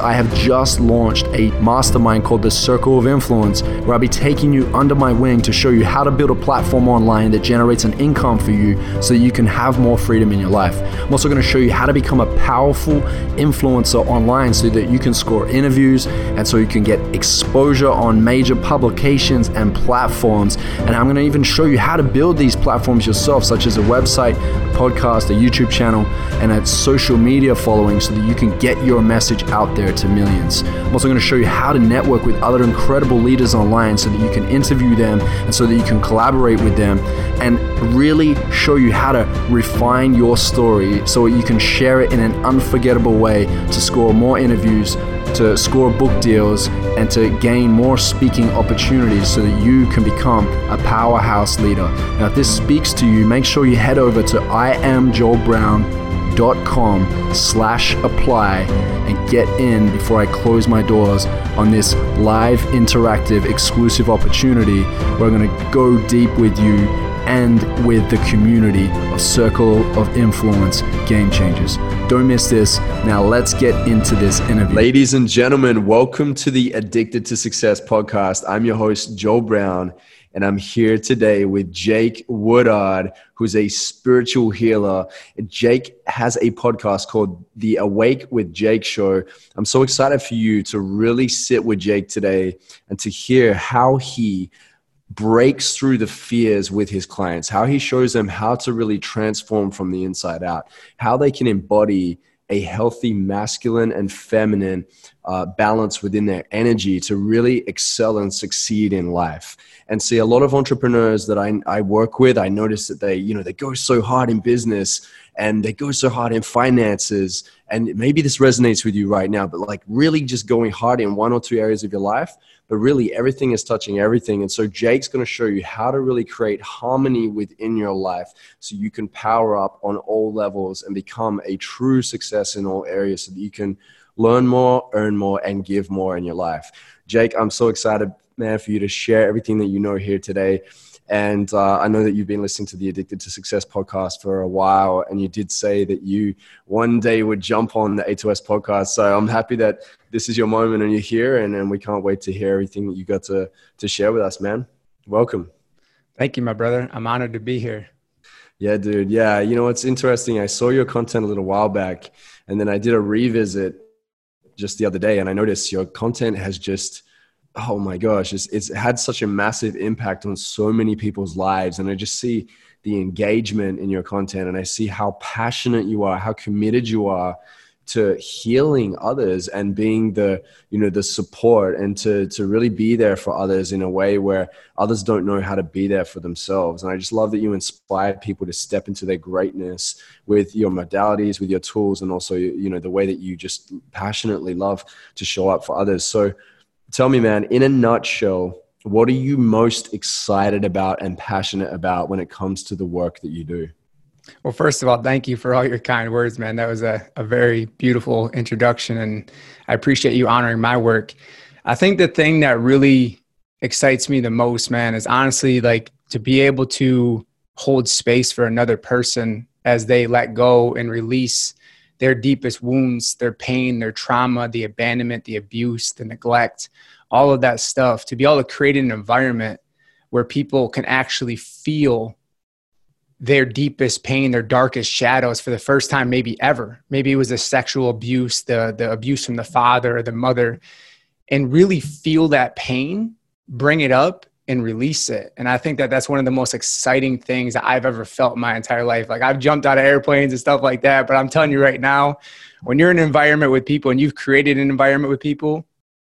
I have just launched a mastermind called the Circle of Influence, where I'll be taking you under my wing to show you how to build a platform online that generates an income for you so you can have more freedom in your life. I'm also going to show you how to become a powerful influencer online so that you can score interviews and so you can get exposure on major publications and platforms. And I'm going to even show you how to build these platforms yourself, such as a website, a podcast, a YouTube channel, and a social media following so that you can get your message out there to millions. I'm also going to show you how to network with other incredible leaders online so that you can interview them and so that you can collaborate with them and really show you how to refine your story so that you can share it in an unforgettable way to score more interviews, to score book deals, and to gain more speaking opportunities so that you can become a powerhouse leader. Now, if this speaks to you, make sure you head over to iamjoelbrown.com slash apply and get in before I close my doors on this live, interactive, exclusive opportunity where I'm going to go deep with you and with the community of Circle of Influence Game Changers. Don't miss this. Now, let's get into this interview. Ladies and gentlemen, welcome to the Addicted to Success podcast. I'm your host, Joel Brown, and I'm here today with Jake Woodard, who's a spiritual healer. Jake has a podcast called The Awake with Jake Show. I'm so excited for you to really sit with Jake today and to hear how he breaks through the fears with his clients, how he shows them how to really transform from the inside out, how they can embody a healthy masculine and feminine uh, balance within their energy to really excel and succeed in life and see a lot of entrepreneurs that I, I work with i notice that they you know they go so hard in business and they go so hard in finances and maybe this resonates with you right now but like really just going hard in one or two areas of your life but really everything is touching everything. And so Jake's going to show you how to really create harmony within your life so you can power up on all levels and become a true success in all areas so that you can learn more, earn more, and give more in your life. Jake, I'm so excited, man, for you to share everything that you know here today. And uh, I know that you've been listening to the Addicted to Success podcast for a while, and you did say that you one day would jump on the A2S podcast. So I'm happy that this is your moment and you're here, and, and we can't wait to hear everything that you got to, to share with us, man. Welcome. Thank you, my brother. I'm honored to be here. Yeah, dude. Yeah. You know, it's interesting. I saw your content a little while back, and then I did a revisit just the other day, and I noticed your content has just oh my gosh, it's, it's had such a massive impact on so many people's lives. And I just see the engagement in your content and I see how passionate you are, how committed you are to healing others and being the you know the support and to to really be there for others in a way where others don't know how to be there for themselves and i just love that you inspire people to step into their greatness with your modalities with your tools and also you know the way that you just passionately love to show up for others so tell me, man, in a nutshell, what are you most excited about and passionate about when it comes to the work that you do? Well, first of all, thank you for all your kind words, man. That was a, a very beautiful introduction, and I appreciate you honoring my work. I think the thing that really excites me the most, man, is honestly like to be able to hold space for another person as they let go and release their deepest wounds, their pain, their trauma, the abandonment, the abuse, the neglect, all of that stuff, to be able to create an environment where people can actually feel their deepest pain, their darkest shadows for the first time, maybe ever. Maybe it was the sexual abuse, the, the abuse from the father or the mother, and really feel that pain, bring it up, and release it. And I think that that's one of the most exciting things that I've ever felt in my entire life. Like I've jumped out of airplanes and stuff like that, but I'm telling you right now, when you're in an environment with people and you've created an environment with people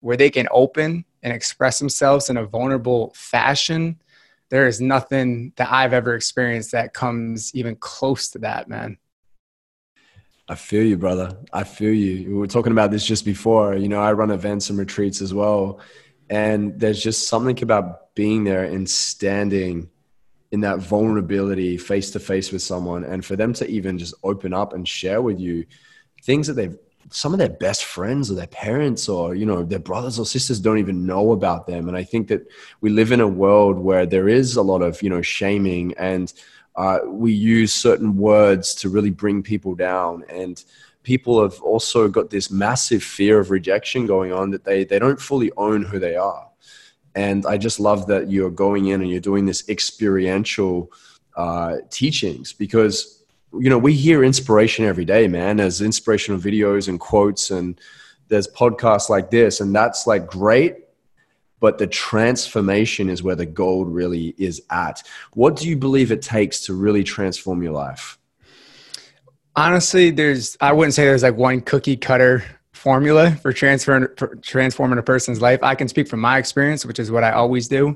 where they can open and express themselves in a vulnerable fashion, there is nothing that I've ever experienced that comes even close to that, man. I feel you, brother. I feel you. We were talking about this just before. You know, I run events and retreats as well. And there's just something about being there and standing in that vulnerability face to face with someone and for them to even just open up and share with you things that they've some of their best friends or their parents or you know their brothers or sisters don't even know about them. And i think that we live in a world where there is a lot of you know shaming and uh, we use certain words to really bring people down. And people have also got this massive fear of rejection going on that they they don't fully own who they are. And i just love that you're going in and you're doing this experiential uh, teachings because you know we hear inspiration every day man. There's inspirational videos and quotes and there's podcasts like this and that's like great but the transformation is where the gold really is at. What do you believe it takes to really transform your life honestly there's i wouldn't say there's like one cookie cutter formula for transferring for transforming a person's life i can speak from my experience which is what i always do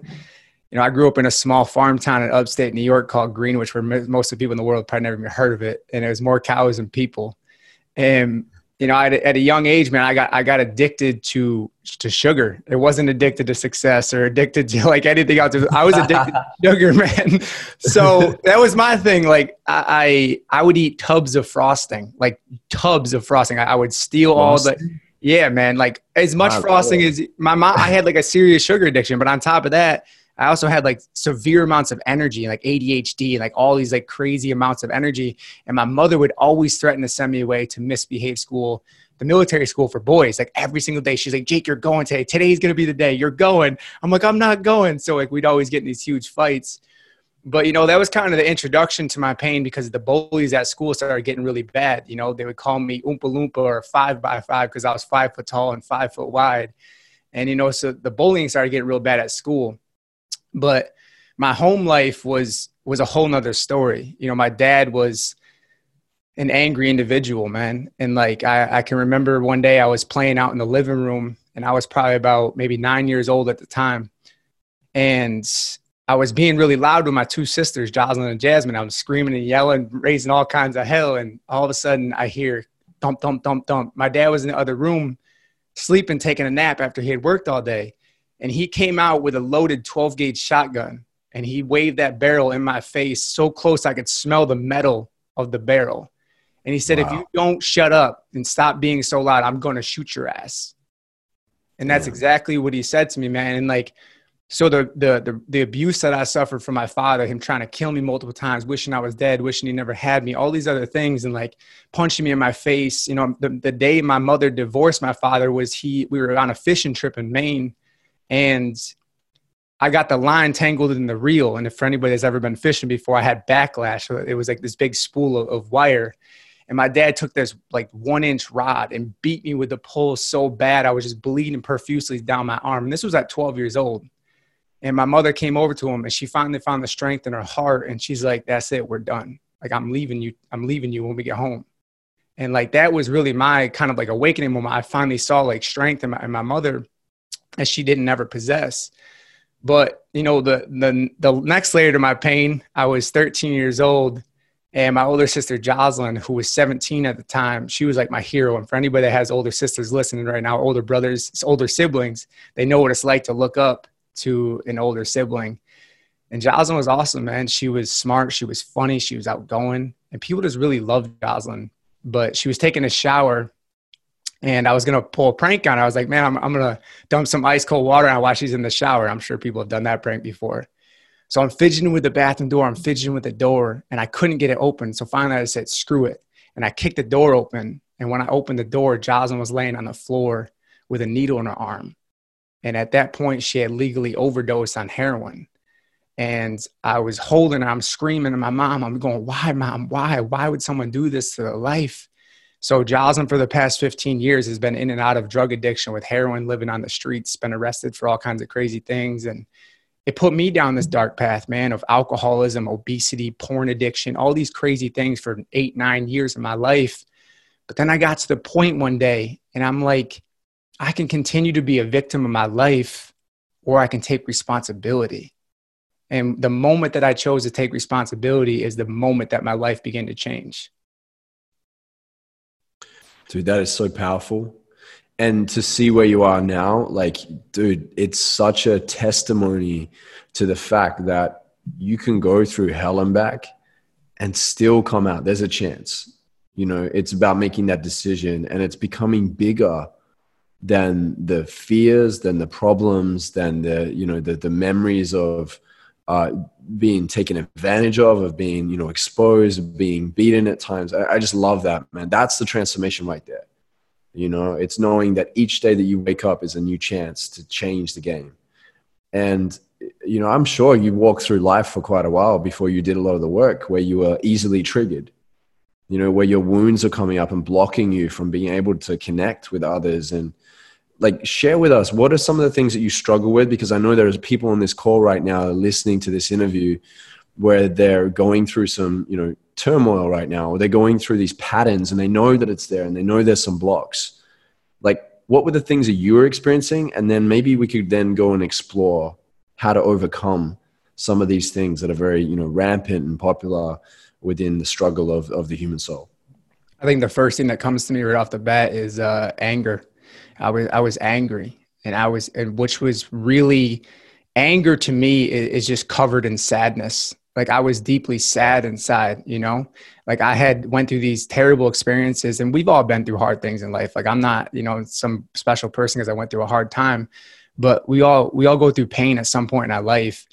you know, I grew up in a small farm town in upstate New York called Greenwich, where most of the people in the world probably never even heard of it. And it was more cows than people. And, you know, at a, at a young age, man, I got, I got addicted to, to sugar. It wasn't addicted to success or addicted to like anything else. I was addicted to sugar, man. So that was my thing. Like I, I, would eat tubs of frosting, like tubs of frosting. I, I would steal frosting? all the, yeah, man. Like as much wow, frosting as my mom, I had like a serious sugar addiction, but on top of that, I also had like severe amounts of energy, like ADHD, and like all these like crazy amounts of energy. And my mother would always threaten to send me away to misbehave school, the military school for boys. Like every single day, she's like, "Jake, you're going today. Today's gonna be the day. You're going." I'm like, "I'm not going." So like we'd always get in these huge fights. But you know that was kind of the introduction to my pain because the bullies at school started getting really bad. You know they would call me Oompa Loompa or five by five because I was five foot tall and five foot wide. And you know, so the bullying started getting real bad at school but my home life was was a whole nother story. You know, my dad was an angry individual, man. And like I, I can remember one day I was playing out in the living room and I was probably about maybe nine years old at the time. And I was being really loud with my two sisters, Jocelyn and Jasmine. I was screaming and yelling, raising all kinds of hell. And all of a sudden I hear thump, thump, thump, thump. My dad was in the other room sleeping, taking a nap after he had worked all day and he came out with a loaded 12 gauge shotgun and he waved that barrel in my face so close I could smell the metal of the barrel. And he said, wow. if you don't shut up and stop being so loud, I'm going to shoot your ass. And that's yeah. exactly what he said to me, man. And like, so the, the, the, the abuse that I suffered from my father, him trying to kill me multiple times, wishing I was dead, wishing he never had me, all these other things, and like punching me in my face. You know, the, the day my mother divorced my father was he, we were on a fishing trip in Maine and I got the line tangled in the reel. And if for anybody that's ever been fishing before, I had backlash. it was like this big spool of, of, wire. And my dad took this like one inch rod and beat me with the pole so bad I was just bleeding profusely down my arm. And this was at 12 years old. And my mother came over to him and she finally found the strength in her heart. And she's like, That's it, we're done. Like I'm leaving you, I'm leaving you when we get home. And like that was really my kind of like awakening moment. I finally saw like strength in my, in my mother that she didn't ever possess. But you know, the the the next layer to my pain, I was 13 years old, and my older sister Jocelyn, who was 17 at the time, she was like my hero. And for anybody that has older sisters listening right now, older brothers, older siblings, they know what it's like to look up to an older sibling. And Jocelyn was awesome, man. She was smart, she was funny, she was outgoing, and people just really loved Jocelyn. But she was taking a shower and I was gonna pull a prank on her. I was like, man, I'm, I'm gonna dump some ice cold water on while she's in the shower. I'm sure people have done that prank before. So I'm fidgeting with the bathroom door. I'm fidgeting with the door, and I couldn't get it open. So finally, I said, screw it, and I kicked the door open. And when I opened the door, Jocelyn was laying on the floor with a needle in her arm. And at that point, she had legally overdosed on heroin. And I was holding her. I'm screaming at my mom. I'm going, why, mom? Why? Why would someone do this to their life? So Jocelyn for the past 15 years has been in and out of drug addiction with heroin, living on the streets, been arrested for all kinds of crazy things. And it put me down this dark path, man, of alcoholism, obesity, porn addiction, all these crazy things for eight, nine years of my life. But then I got to the point one day and I'm like, I can continue to be a victim of my life or I can take responsibility. And the moment that I chose to take responsibility is the moment that my life began to change. Dude, that is so powerful. And to see where you are now, like, dude, it's such a testimony to the fact that you can go through hell and back and still come out. There's a chance. You know, it's about making that decision and it's becoming bigger than the fears, than the problems, than the, you know, the, the memories of uh, being taken advantage of, of being, you know, exposed, being beaten at times. I, I just love that, man. That's the transformation right there. You know, it's knowing that each day that you wake up is a new chance to change the game. And, you know, I'm sure you walked through life for quite a while before you did a lot of the work where you were easily triggered, you know, where your wounds are coming up and blocking you from being able to connect with others and, like share with us what are some of the things that you struggle with? Because i know there's people on this call right now listening to this interview where they're going through some you know turmoil right now or they're going through these patterns and they know that it's there and they know there's some blocks. Like what were the things that you were experiencing? And then maybe we could then go and explore how to overcome some of these things that are very you know rampant and popular within the struggle of, of the human soul. I think the first thing that comes to me right off the bat is uh, anger I was I was angry, and I was and which was really anger to me is, is just covered in sadness. Like I was deeply sad inside, you know. Like I had went through these terrible experiences, and we've all been through hard things in life. Like I'm not, you know, some special person because I went through a hard time, but we all we all go through pain at some point in our life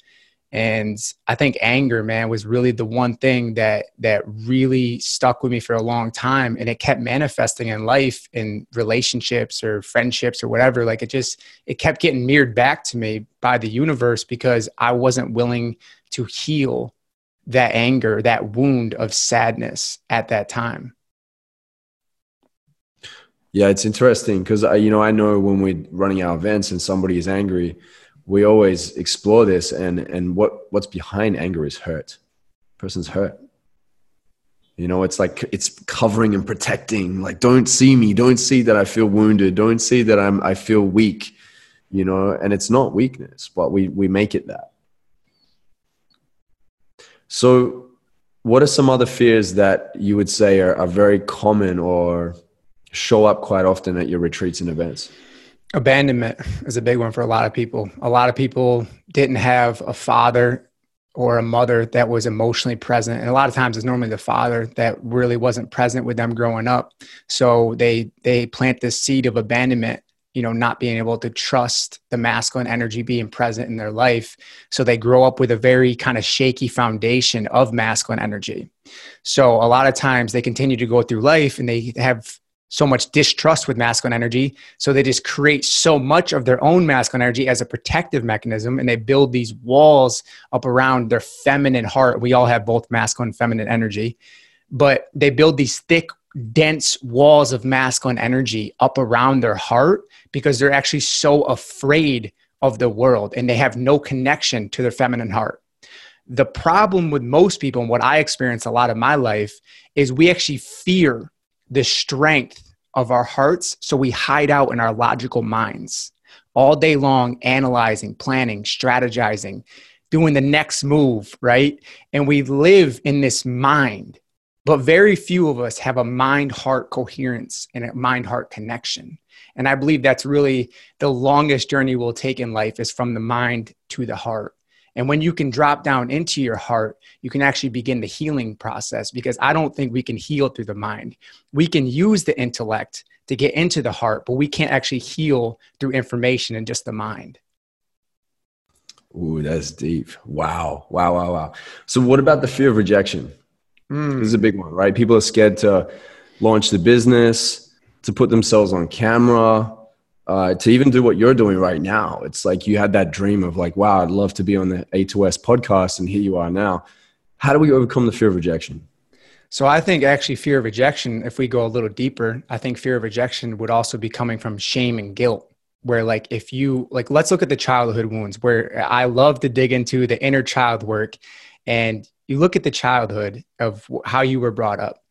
and i think anger man was really the one thing that that really stuck with me for a long time and it kept manifesting in life in relationships or friendships or whatever. Like it just it kept getting mirrored back to me by the universe because i wasn't willing to heal that anger that wound of sadness at that time. Yeah it's interesting because you know i know when we're running our events and somebody is angry we always explore this and and what what's behind anger is hurt. Person's hurt. You know it's like it's covering and protecting. Like don't see me. Don't see that i feel wounded. Don't see that i'm i feel weak. You know and it's not weakness but we we make it that. So what are some other fears that you would say are, are very common or show up quite often at your retreats and events Abandonment is a big one for a lot of people. A lot of people didn't have a father or a mother that was emotionally present. And a lot of times it's normally the father that really wasn't present with them growing up. So they they plant this seed of abandonment, you know, not being able to trust the masculine energy being present in their life. So they grow up with a very kind of shaky foundation of masculine energy. So a lot of times they continue to go through life and they have so much distrust with masculine energy. So they just create so much of their own masculine energy as a protective mechanism and they build these walls up around their feminine heart. We all have both masculine and feminine energy, but they build these thick, dense walls of masculine energy up around their heart because they're actually so afraid of the world and they have no connection to their feminine heart. The problem with most people, and what I experience a lot of my life, is we actually fear the strength of our hearts. So we hide out in our logical minds all day long, analyzing, planning, strategizing, doing the next move, right? And we live in this mind. But very few of us have a mind heart coherence and a mind heart connection. And I believe that's really the longest journey we'll take in life is from the mind to the heart. And when you can drop down into your heart, you can actually begin the healing process because I don't think we can heal through the mind. We can use the intellect to get into the heart, but we can't actually heal through information and just the mind. Ooh, that's deep. Wow. Wow, wow, wow. So what about the fear of rejection? Mm. This is a big one, right? People are scared to launch the business, to put themselves on camera, uh, to even do what you're doing right now. It's like you had that dream of like, wow, I'd love to be on the A2S podcast, and here you are now. How do we overcome the fear of rejection? So I think actually fear of rejection, if we go a little deeper, I think fear of rejection would also be coming from shame and guilt. Where like if you like, let's look at the childhood wounds. Where I love to dig into the inner child work, and you look at the childhood of how you were brought up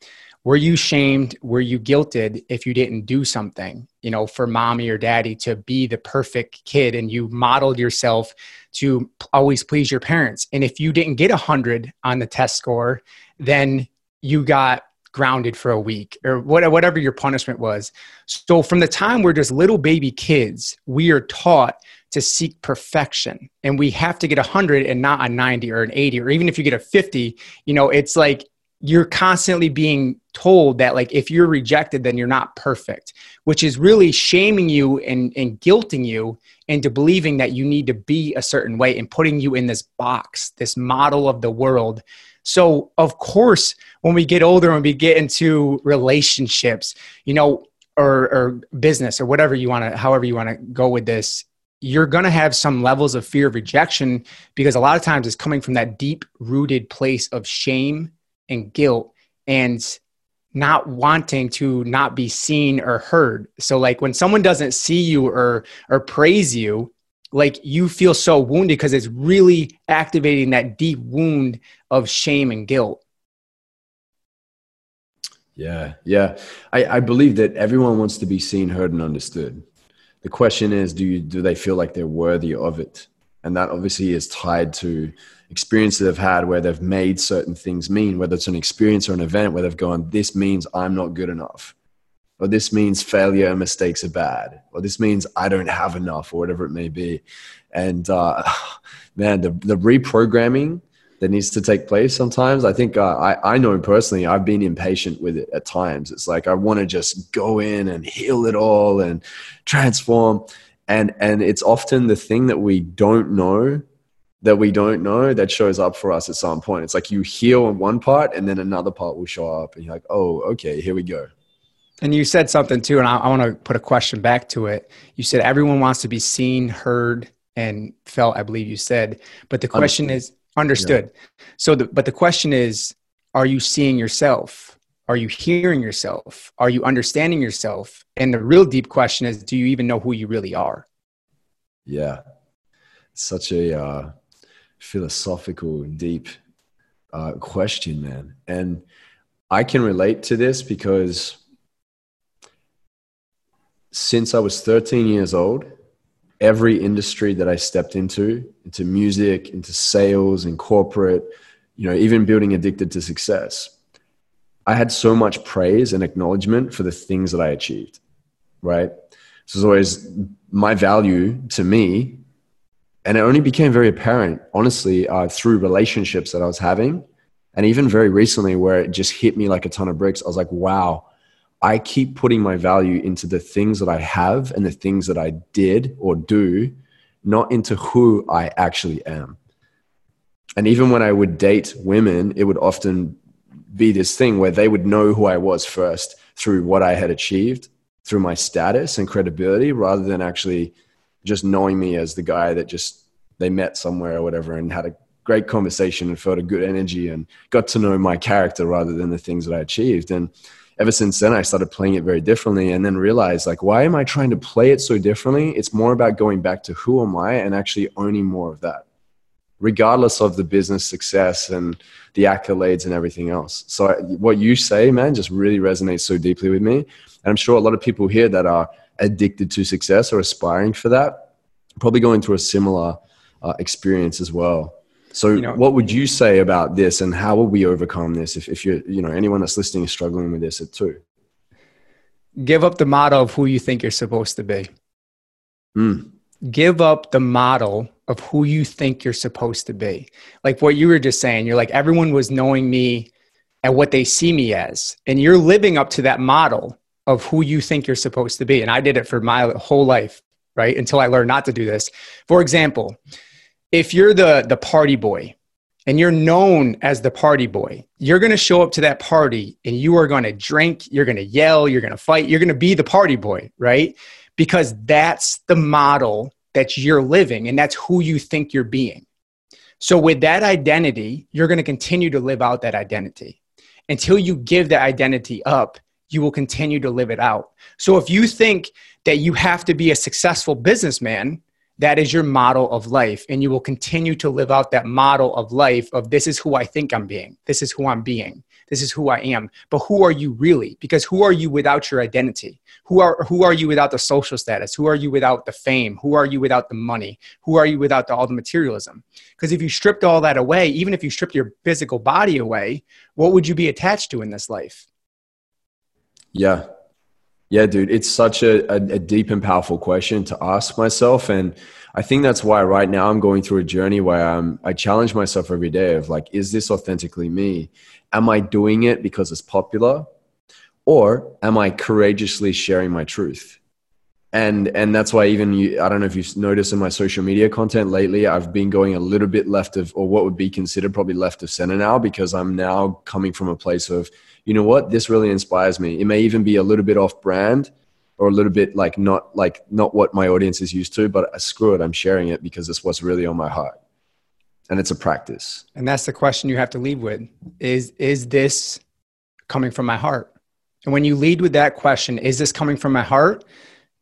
were you shamed? Were you guilted if you didn't do something you know for mommy or daddy to be the perfect kid and you modeled yourself to always please your parents? And if you didn't get a 100 on the test score then you got grounded for a week or whatever your punishment was. So from the time we're just little baby kids we are taught to seek perfection. And we have to get a 100 and not a 90 or an 80 or even if you get a 50 you know it's like you're constantly being told that like if you're rejected then you're not perfect which is really shaming you and, and guilting you into believing that you need to be a certain way and putting you in this box this model of the world. So of course when we get older and we get into relationships you know or, or business or whatever you want to however you want to go with this you're going to have some levels of fear of rejection because a lot of times it's coming from that deep rooted place of shame and guilt and not wanting to not be seen or heard. So like when someone doesn't see you or or praise you, like you feel so wounded because it's really activating that deep wound of shame and guilt. Yeah, yeah. I, I believe that everyone wants to be seen, heard, and understood. The question is, do you do they feel like they're worthy of it? And that obviously is tied to experience that they've had where they've made certain things mean, whether it's an experience or an event where they've gone, this means I'm not good enough, or this means failure and mistakes are bad, or this means I don't have enough, or whatever it may be. And uh, man, the, the reprogramming that needs to take place sometimes. I think uh, I, I know personally, I've been impatient with it at times. It's like I want to just go in and heal it all and transform. And, and it's often the thing that we don't know that we don't know that shows up for us at some point. It's like you heal on one part and then another part will show up and you're like, oh, okay, here we go. And you said something too, and I, I want to put a question back to it. You said everyone wants to be seen, heard, and felt, I believe you said. But the question understood. is understood. Yeah. So, the, but the question is, are you seeing yourself? Are you hearing yourself? Are you understanding yourself? And the real deep question is, do you even know who you really are? Yeah. Such a, uh, philosophical, deep uh, question, man. And I can relate to this because since I was 13 years old, every industry that I stepped into, into music, into sales, and corporate, you know, even building addicted to success, I had so much praise and acknowledgement for the things that I achieved, right? So it's always my value to me and it only became very apparent, honestly, uh, through relationships that I was having. And even very recently, where it just hit me like a ton of bricks, I was like, wow, I keep putting my value into the things that I have and the things that I did or do, not into who I actually am. And even when I would date women, it would often be this thing where they would know who I was first through what I had achieved, through my status and credibility, rather than actually just knowing me as the guy that just they met somewhere or whatever and had a great conversation and felt a good energy and got to know my character rather than the things that I achieved. And ever since then, I started playing it very differently and then realized like, why am I trying to play it so differently? It's more about going back to who am I and actually owning more of that, regardless of the business success and the accolades and everything else. So what you say, man, just really resonates so deeply with me. And I'm sure a lot of people here that are addicted to success or aspiring for that, probably going through a similar uh, experience as well. So, you know, what would you say about this, and how will we overcome this? If, if you're, you know, anyone that's listening is struggling with this too. Give up the model of who you think you're supposed to be. Mm. Give up the model of who you think you're supposed to be. Like what you were just saying, you're like, everyone was knowing me and what they see me as. And you're living up to that model of who you think you're supposed to be. And I did it for my whole life, right? Until I learned not to do this. For example, if you're the the party boy and you're known as the party boy, you're going to show up to that party and you are going to drink, you're going to yell, you're going to fight, you're going to be the party boy, right? Because that's the model that you're living and that's who you think you're being. So with that identity, you're going to continue to live out that identity until you give that identity up you will continue to live it out. So if you think that you have to be a successful businessman, that is your model of life. And you will continue to live out that model of life of this is who I think I'm being. This is who I'm being. This is who I am. But who are you really? Because who are you without your identity? Who are, who are you without the social status? Who are you without the fame? Who are you without the money? Who are you without the, all the materialism? Because if you stripped all that away, even if you stripped your physical body away, what would you be attached to in this life? Yeah. Yeah, dude, it's such a, a, a, deep and powerful question to ask myself. And I think that's why right now I'm going through a journey where I'm, I challenge myself every day of like, is this authentically me? Am I doing it because it's popular? Or am I courageously sharing my truth? And and that's why even you, I don't know if you've noticed in my social media content lately, I've been going a little bit left of or what would be considered probably left of center now because I'm now coming from a place of you know what this really inspires me. It may even be a little bit off brand or a little bit like not like not what my audience is used to, but screw it, I'm sharing it because it's what's really on my heart, and it's a practice. And that's the question you have to leave with: is is this coming from my heart? And when you lead with that question, is this coming from my heart?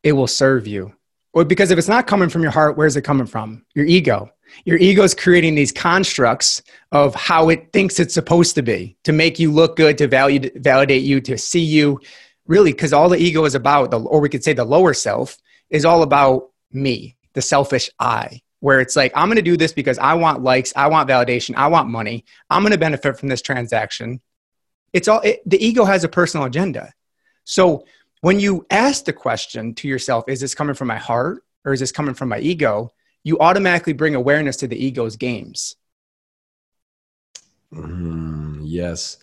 It will serve you. Or because if it's not coming from your heart, where's it coming from? Your ego. Your ego is creating these constructs of how it thinks it's supposed to be to make you look good, to value, validate you, to see you. Really, because all the ego is about, or we could say the lower self, is all about me, the selfish I, where it's like, I'm going to do this because I want likes, I want validation, I want money, I'm going to benefit from this transaction. It's all, it, the ego has a personal agenda. So when you ask the question to yourself, is this coming from my heart or is this coming from my ego? You automatically bring awareness to the ego's games. Mm, yes.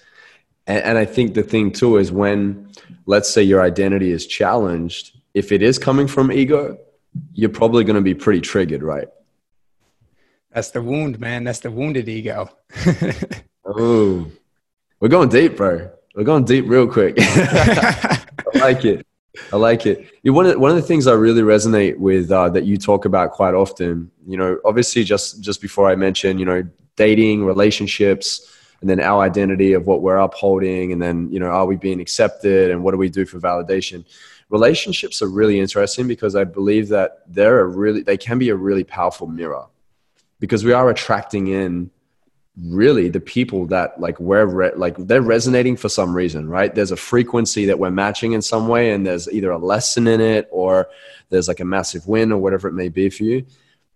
And, and I think the thing too is when, let's say, your identity is challenged, if it is coming from ego, you're probably going to be pretty triggered, right? That's the wound, man. That's the wounded ego. oh, we're going deep, bro. We're going deep real quick. I like it. I like it. one of one of the things I really resonate with uh, that you talk about quite often. You know, obviously, just just before I mentioned, you know, dating, relationships, and then our identity of what we're upholding, and then you know, are we being accepted, and what do we do for validation? Relationships are really interesting because I believe that they're a really they can be a really powerful mirror because we are attracting in really the people that like we're re- like they're resonating for some reason right? There's a frequency that we're matching in some way and there's either a lesson in it or there's like a massive win or whatever it may be for you.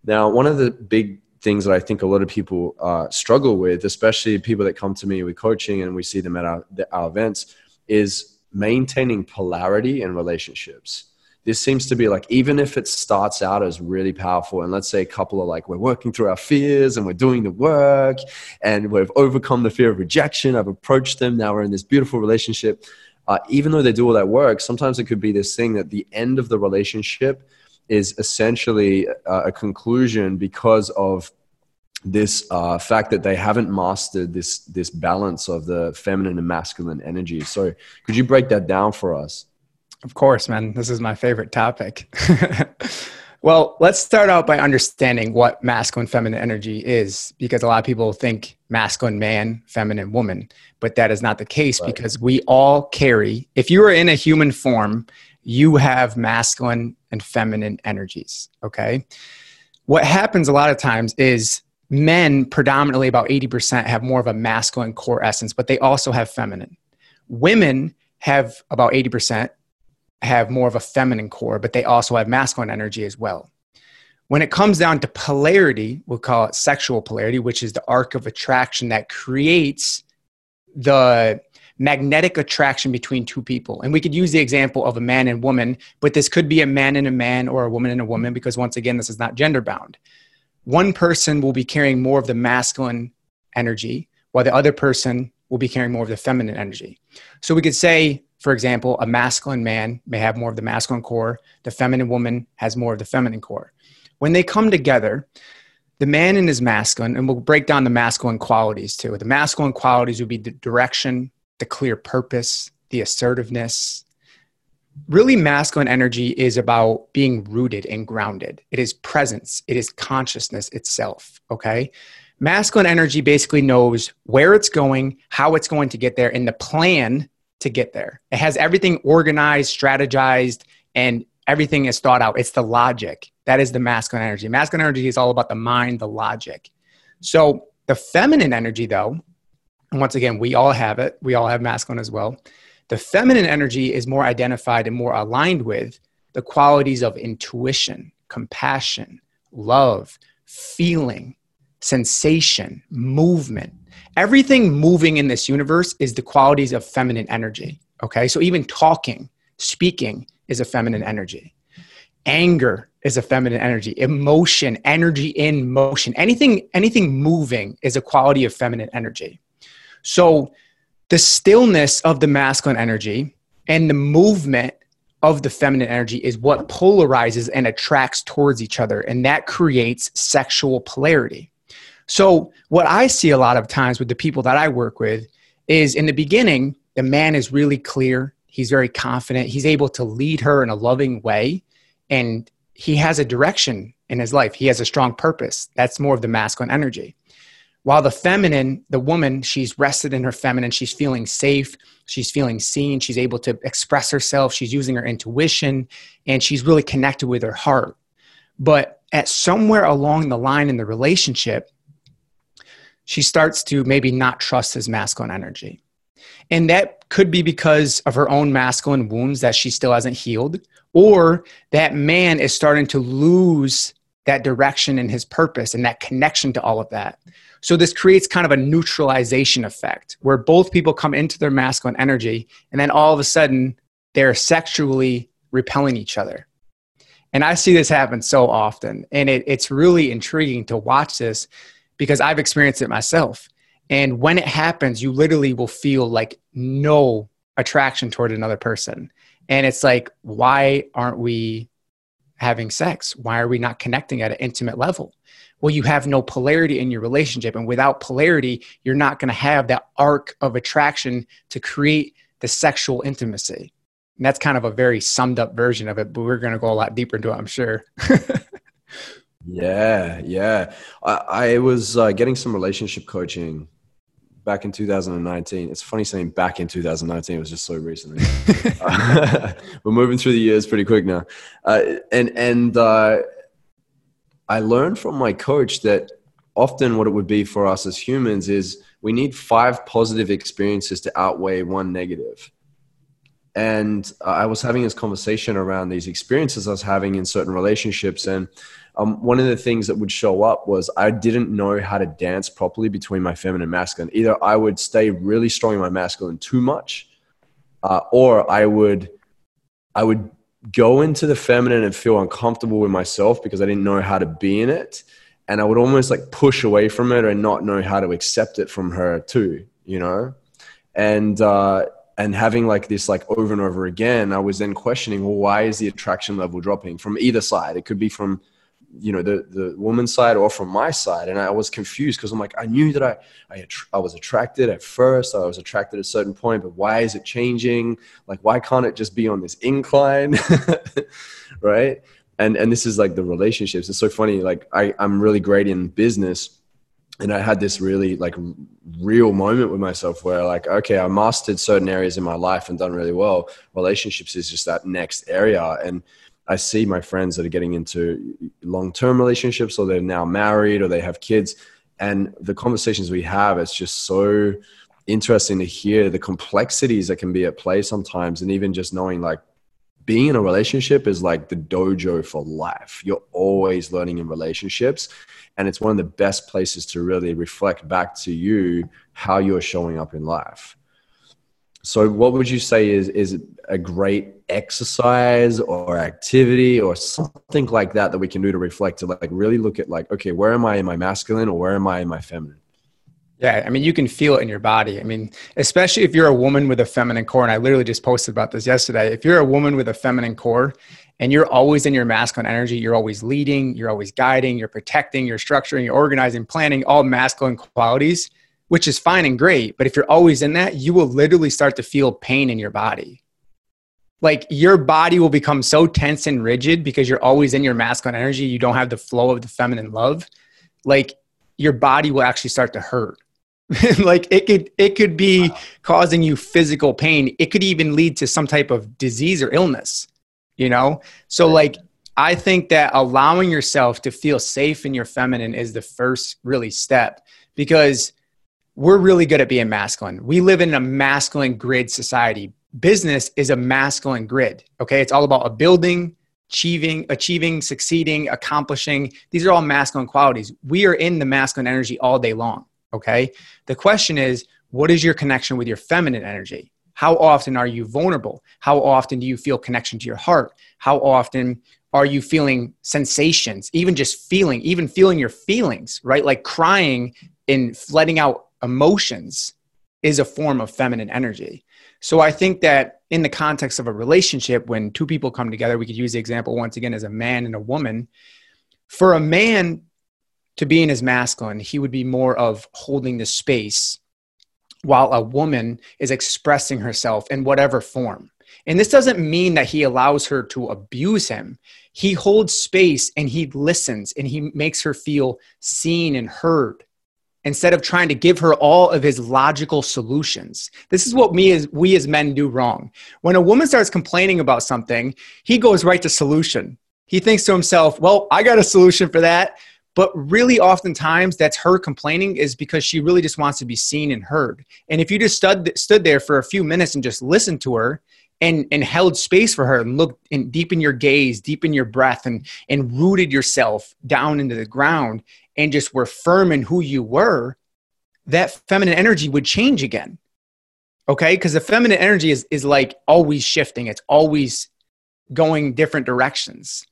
Now one of the big things that i think a lot of people uh, struggle with especially people that come to me with coaching and we see them at our, our events is maintaining polarity in relationships this seems to be like even if it starts out as really powerful and let's say a couple of like we're working through our fears and we're doing the work and we've overcome the fear of rejection i've approached them now we're in this beautiful relationship uh, even though they do all that work sometimes it could be this thing that the end of the relationship is essentially uh, a conclusion because of this uh, fact that they haven't mastered this this balance of the feminine and masculine energy. So could you break that down for us of course, man. This is my favorite topic. well, let's start out by understanding what masculine feminine energy is because a lot of people think masculine man, feminine woman, but that is not the case right. because we all carry, if you are in a human form, you have masculine and feminine energies. Okay. What happens a lot of times is men, predominantly about 80%, have more of a masculine core essence, but they also have feminine. Women have about 80%, have more of a feminine core, but they also have masculine energy as well. When it comes down to polarity, we'll call it sexual polarity, which is the arc of attraction that creates the magnetic attraction between two people. And we could use the example of a man and woman, but this could be a man and a man or a woman and a woman because once again, this is not gender bound. One person will be carrying more of the masculine energy, while the other person will be carrying more of the feminine energy. So we could say for example, a masculine man may have more of the masculine core, the feminine woman has more of the feminine core. When they come together, the man in his masculine, and we'll break down the masculine qualities too. The masculine qualities would be the direction, the clear purpose, the assertiveness. Really, masculine energy is about being rooted and grounded. It is presence, it is consciousness itself. Okay. Masculine energy basically knows where it's going, how it's going to get there, and the plan to get there. It has everything organized, strategized, and everything is thought out. It's the logic. That is the masculine energy. Masculine energy is all about the mind, the logic. So the feminine energy, though, and once again, we all have it. We all have masculine as well. The feminine energy is more identified and more aligned with the qualities of intuition, compassion, love, feeling, sensation, movement, everything moving in this universe is the qualities of feminine energy. Okay. So even talking, speaking is a feminine energy. Anger is a feminine energy. Emotion, energy in motion, anything, anything moving is a quality of feminine energy. So the stillness of the masculine energy and the movement of the feminine energy is what polarizes and attracts towards each other. And that creates sexual polarity. So, what I see a lot of times with the people that I work with is in the beginning, the man is really clear. He's very confident. He's able to lead her in a loving way. And he has a direction in his life. He has a strong purpose. That's more of the masculine energy. While the feminine, the woman, she's rested in her feminine. She's feeling safe. She's feeling seen. She's able to express herself. She's using her intuition and she's really connected with her heart. But at somewhere along the line in the relationship, she starts to maybe not trust his masculine energy. And that could be because of her own masculine wounds that she still hasn't healed, or that man is starting to lose that direction and his purpose and that connection to all of that. So this creates kind of a neutralization effect where both people come into their masculine energy and then all of a sudden they're sexually repelling each other. And I see this happen so often. And it, it's really intriguing to watch this because I've experienced it myself. And when it happens, you literally will feel like no attraction toward another person. And it's like, why aren't we having sex? Why are we not connecting at an intimate level? Well, you have no polarity in your relationship. And without polarity, you're not going to have that arc of attraction to create the sexual intimacy. And that's kind of a very summed up version of it, but we're going to go a lot deeper into it, I'm sure. yeah, yeah. I, I was uh, getting some relationship coaching back in 2019. It's funny saying back in 2019. It was just so recently. uh, we're moving through the years pretty quick now. Uh, and and uh, I learned from my coach that often what it would be for us as humans is we need five positive experiences to outweigh one negative. And I was having this conversation around these experiences I was having in certain relationships and um, one of the things that would show up was I didn't know how to dance properly between my feminine and masculine. Either I would stay really strong in my masculine too much, uh, or I would, I would go into the feminine and feel uncomfortable with myself because I didn't know how to be in it, and I would almost like push away from it and not know how to accept it from her too, you know, and. Uh, and having like this like over and over again i was then questioning well why is the attraction level dropping from either side it could be from you know the the woman's side or from my side. And i was confused because i'm like i knew that i I, I was attracted at first. I was attracted at a certain point but why is it changing? Like why can't it just be on this incline? Right? And and this is like the relationships. It's so funny like i i'm really great in business. And i had this really like real moment with myself where like okay i mastered certain areas in my life and done really well. Relationships is just that next area. And I see my friends that are getting into long term relationships or they're now married or they have kids. And the conversations we have, it's just so interesting to hear the complexities that can be at play sometimes. And even just knowing like being in a relationship is like the dojo for life. You're always learning in relationships. And it's one of the best places to really reflect back to you how you're showing up in life. So, what would you say is is a great exercise or activity or something like that that we can do to reflect to like really look at like, okay, where am I in my masculine or where am I in my feminine? Yeah, I mean, you can feel it in your body. I mean, especially if you're a woman with a feminine core, and I literally just posted about this yesterday. If you're a woman with a feminine core and you're always in your masculine energy, you're always leading, you're always guiding, you're protecting, you're structuring, you're organizing, planning, all masculine qualities which is fine and great. But if you're always in that, you will literally start to feel pain in your body. Like your body will become so tense and rigid because you're always in your masculine energy. You don't have the flow of the feminine love. Like your body will actually start to hurt. like it could it could be wow. causing you physical pain. It could even lead to some type of disease or illness, you know? So like I think that allowing yourself to feel safe in your feminine is the first really step because we're really good at being masculine. We live in a masculine grid society. Business is a masculine grid. Okay. It's all about a building, achieving, achieving, succeeding, accomplishing. These are all masculine qualities. We are in the masculine energy all day long. Okay. The question is, what is your connection with your feminine energy? How often are you vulnerable? How often do you feel connection to your heart? How often are you feeling sensations, even just feeling, even feeling your feelings, right? Like crying and letting out emotions is a form of feminine energy. So I think that in the context of a relationship, when two people come together, we could use the example once again as a man and a woman. For a man to be in his masculine, he would be more of holding the space while a woman is expressing herself in whatever form. And this doesn't mean that he allows her to abuse him. He holds space and he listens and he makes her feel seen and heard instead of trying to give her all of his logical solutions. This is what me as we as men do wrong. When a woman starts complaining about something, he goes right to solution. He thinks to himself, "Well, I got a solution for that." But really, oftentimes, that's her complaining is because she really just wants to be seen and heard. And if you just stood stood there for a few minutes and just listened to her, and and held space for her and looked and deep in your gaze deep in your breath and and rooted yourself down into the ground and just were firm in who you were, that feminine energy would change again. Okay? Because the feminine energy is, is like always shifting, it's always going different directions.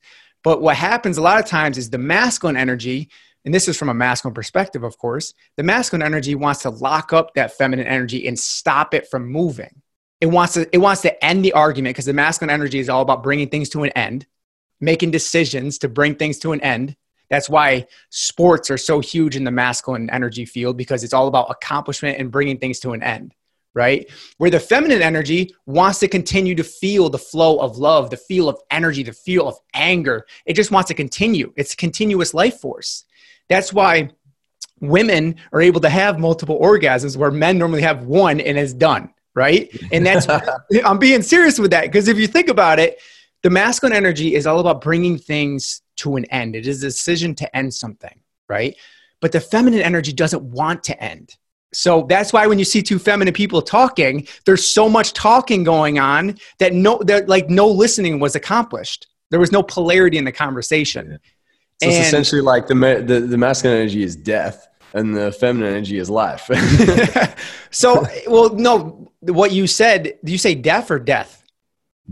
But what happens a lot of times is the masculine energy, and this is from a masculine perspective, of course, the masculine energy wants to lock up that feminine energy and stop it from moving. It wants to, it wants to end the argument because the masculine energy is all about bringing things to an end, making decisions to bring things to an end that's why sports are so huge in the masculine energy field because it's all about accomplishment and bringing things to an end, right? Where the feminine energy wants to continue to feel the flow of love, the feel of energy, the feel of anger. It just wants to continue. It's a continuous life force. That's why women are able to have multiple orgasms where men normally have one and is done, right? And that's, I'm being serious with that because if you think about it, the masculine energy is all about bringing things to an end. It is a decision to end something, right? But the feminine energy doesn't want to end. So that's why when you see two feminine people talking, there's so much talking going on that no, that like no listening was accomplished. There was no polarity in the conversation. So and, it's essentially like the, the the masculine energy is death, and the feminine energy is life. so, well, no, what you said, you say death or death?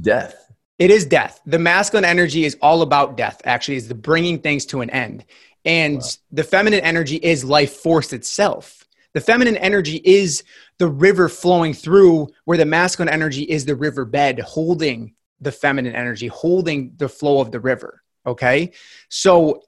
Death. It is death. The masculine energy is all about death, actually, is the bringing things to an end. And wow. the feminine energy is life force itself. The feminine energy is the river flowing through, where the masculine energy is the riverbed holding the feminine energy, holding the flow of the river. Okay. So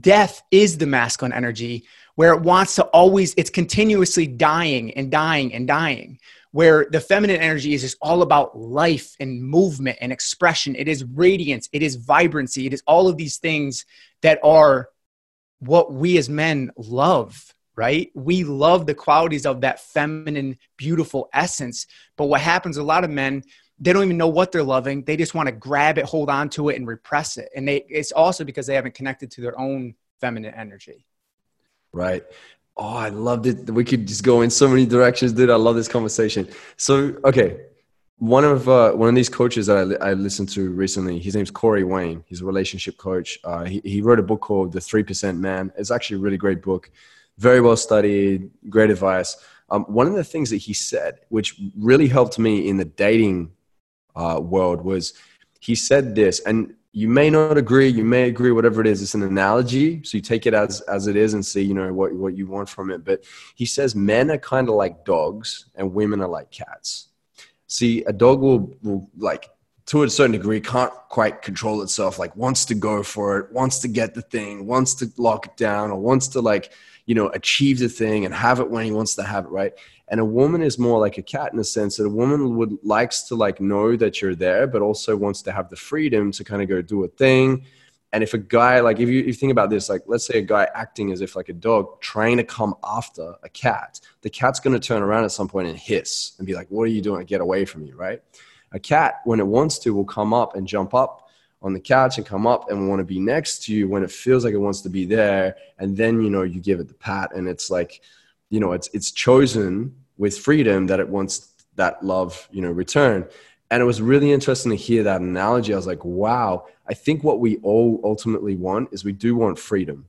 death is the masculine energy where it wants to always, it's continuously dying and dying and dying where the feminine energy is just all about life and movement and expression. It is radiance, it is vibrancy, it is all of these things that are what we as men love, right? We love the qualities of that feminine, beautiful essence. But what happens, a lot of men, they don't even know what they're loving. They just want to grab it, hold on to it, and repress it. And they, it's also because they haven't connected to their own feminine energy. Right. Oh, I loved it. We could just go in so many directions, dude. I love this conversation. So, okay, one of uh, one of these coaches that I, I listened to recently, his name's Corey Wayne. He's a relationship coach. Uh, he, he wrote a book called The Three Percent Man. It's actually a really great book, very well studied, great advice. Um, one of the things that he said, which really helped me in the dating uh, world, was he said this, and you may not agree you may agree whatever it is it's an analogy so you take it as as it is and see you know what what you want from it but he says men are kind of like dogs and women are like cats. See a dog will will like to a certain degree can't quite control itself like wants to go for it wants to get the thing wants to lock it down or wants to like you know achieve the thing and have it when he wants to have it right? And a woman is more like a cat in the sense that a woman would likes to like know that you're there but also wants to have the freedom to kind of go do a thing. And if a guy like if you, if you think about this like let's say a guy acting as if like a dog trying to come after a cat the cat's going to turn around at some point and hiss and be like what are you doing? Get away from me right? A cat when it wants to will come up and jump up on the couch and come up and want to be next to you when it feels like it wants to be there. And then you know you give it the pat and it's like you know it's it's chosen with freedom that it wants that love you know return. And it was really interesting to hear that analogy. I was like wow i think what we all ultimately want is we do want freedom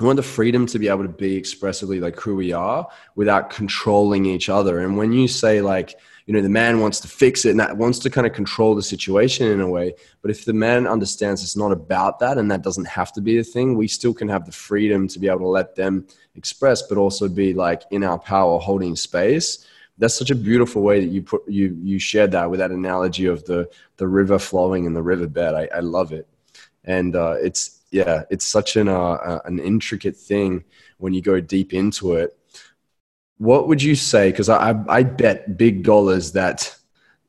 we want the freedom to be able to be expressively like who we are without controlling each other. And when you say like, you know, the man wants to fix it and that wants to kind of control the situation in a way. But if the man understands it's not about that and that doesn't have to be a thing, we still can have the freedom to be able to let them express, but also be like in our power, holding space. That's such a beautiful way that you put you you shared that with that analogy of the the river flowing in the riverbed. I, I love it, and uh, it's yeah, it's such an uh, an intricate thing when you go deep into it. What would you say? Because I, I bet big dollars that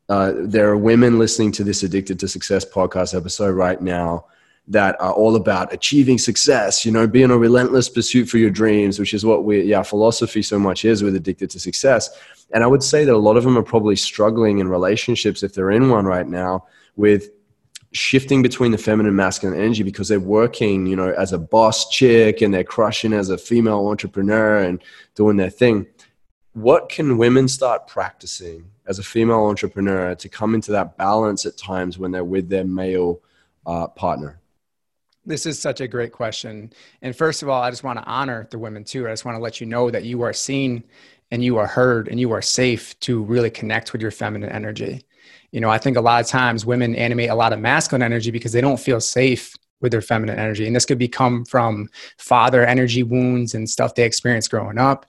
uh, there are women listening to this Addicted to Success podcast episode right now that are all about achieving success, you know, being a relentless pursuit for your dreams, which is what we, yeah, philosophy so much is with Addicted to Success. And I would say that a lot of them are probably struggling in relationships, if they're in one right now, with shifting between the feminine and masculine energy because they're working, you know, as a boss chick and they're crushing as a female entrepreneur and doing their thing. What can women start practicing as a female entrepreneur to come into that balance at times when they're with their male uh, partner? This is such a great question. And first of all, I just want to honor the women too. I just want to let you know that you are seen and you are heard and you are safe to really connect with your feminine energy. You know, I think a lot of times women animate a lot of masculine energy because they don't feel safe with their feminine energy. And this could become from father energy wounds and stuff they experienced growing up.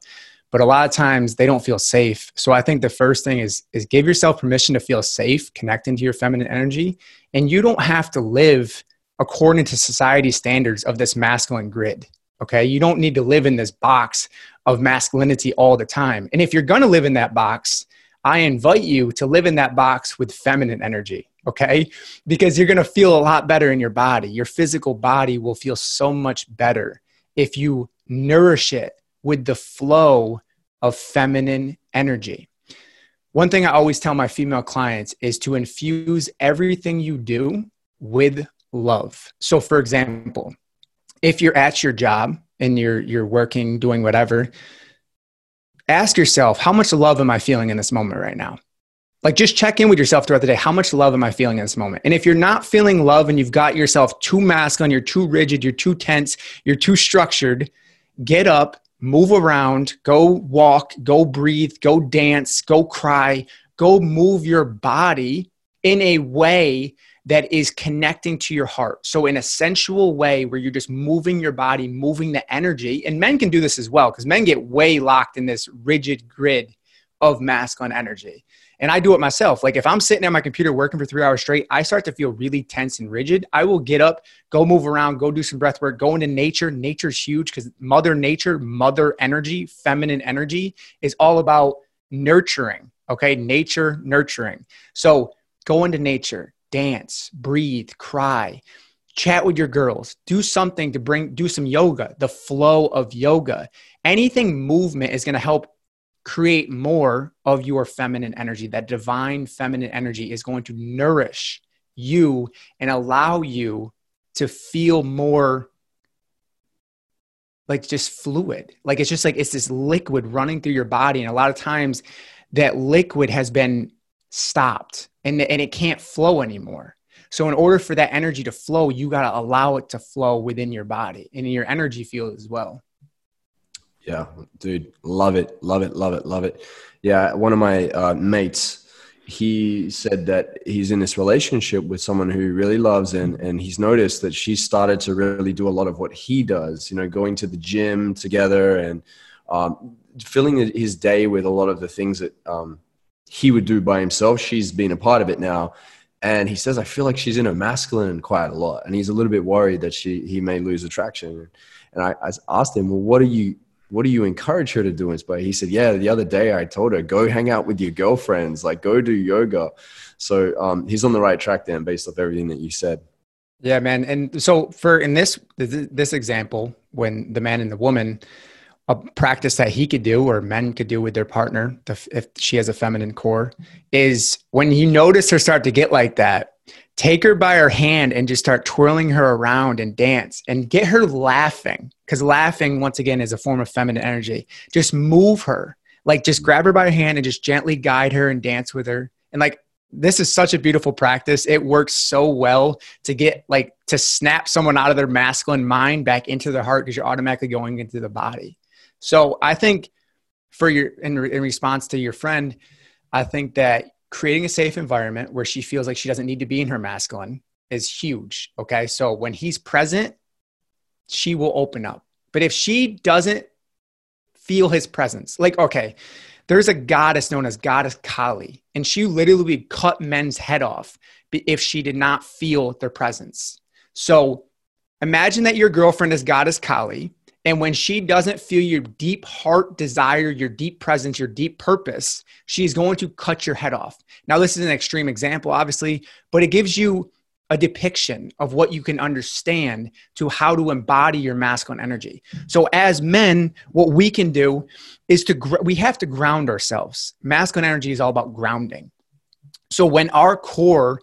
But a lot of times they don't feel safe. So I think the first thing is is give yourself permission to feel safe connecting to your feminine energy. And you don't have to live according to society standards of this masculine grid. Okay. You don't need to live in this box of masculinity all the time. And if you're going to live in that box, I invite you to live in that box with feminine energy, okay? Because you're gonna feel a lot better in your body. Your physical body will feel so much better if you nourish it with the flow of feminine energy. One thing I always tell my female clients is to infuse everything you do with love. So, for example, if you're at your job and you're, you're working, doing whatever, ask yourself, how much love am I feeling in this moment right now? Like just check in with yourself throughout the day. How much love am I feeling in this moment? And if you're not feeling love and you've got yourself too masculine, you're too rigid, you're too tense, you're too structured, get up, move around, go walk, go breathe, go dance, go cry, go move your body in a way that is connecting to your heart. So, in a sensual way where you're just moving your body, moving the energy, and men can do this as well because men get way locked in this rigid grid of masculine energy. And I do it myself. Like if I'm sitting at my computer working for three hours straight, I start to feel really tense and rigid. I will get up, go move around, go do some breath work, go into nature. Nature's huge because Mother Nature, Mother energy, feminine energy is all about nurturing. Okay. Nature, nurturing. So go into nature, dance, breathe, cry, chat with your girls, do something to bring, do some yoga, the flow of yoga. Anything movement is going to help create more of your feminine energy. That divine feminine energy is going to nourish you and allow you to feel more like just fluid. Like it's just like it's this liquid running through your body. And a lot of times that liquid has been stopped and, and it can't flow anymore. So, in order for that energy to flow, you got to allow it to flow within your body and in your energy field as well. Yeah, dude, love it, love it, love it, love it. Yeah, one of my uh, mates, he said that he's in this relationship with someone who really loves, and and he's noticed that she started to really do a lot of what he does. You know, going to the gym together and um, filling his day with a lot of the things that um, he would do by himself. She's been a part of it now. And he says, I feel like she's in her masculine quite a lot. And he's a little bit worried that she he may lose attraction. And I, I asked him, Well, what do you what do you encourage her to do inspire? He said, Yeah, the other day I told her, go hang out with your girlfriends, like go do yoga. So um, he's on the right track then based off everything that you said. Yeah, man. And so for in this this example, when the man and the woman a practice that he could do or men could do with their partner if she has a feminine core is when you notice her start to get like that take her by her hand and just start twirling her around and dance and get her laughing because laughing once again is a form of feminine energy just move her like just grab her by her hand and just gently guide her and dance with her and like this is such a beautiful practice. It works so well to get like to snap someone out of their masculine mind back into their heart because you're automatically going into the body. So I think for your in, in response to your friend, I think that creating a safe environment where she feels like she doesn't need to be in her masculine is huge. Okay. So when he's present, she will open up. But if she doesn't feel his presence, like, okay, there's a goddess known as Goddess Kali, and she literally would cut men's head off if she did not feel their presence. So imagine that your girlfriend is Goddess Kali, and when she doesn't feel your deep heart desire, your deep presence, your deep purpose, she's going to cut your head off. Now, this is an extreme example, obviously, but it gives you a depiction of what you can understand to how to embody your masculine energy. So as men, what we can do is to gr- we have to ground ourselves. Masculine energy is all about grounding. So when our core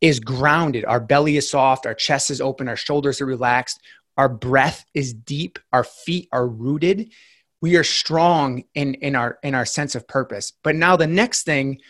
is grounded, our belly is soft, our chest is open, our shoulders are relaxed, our breath is deep, our feet are rooted, we are strong in in our in our sense of purpose. But now the next thing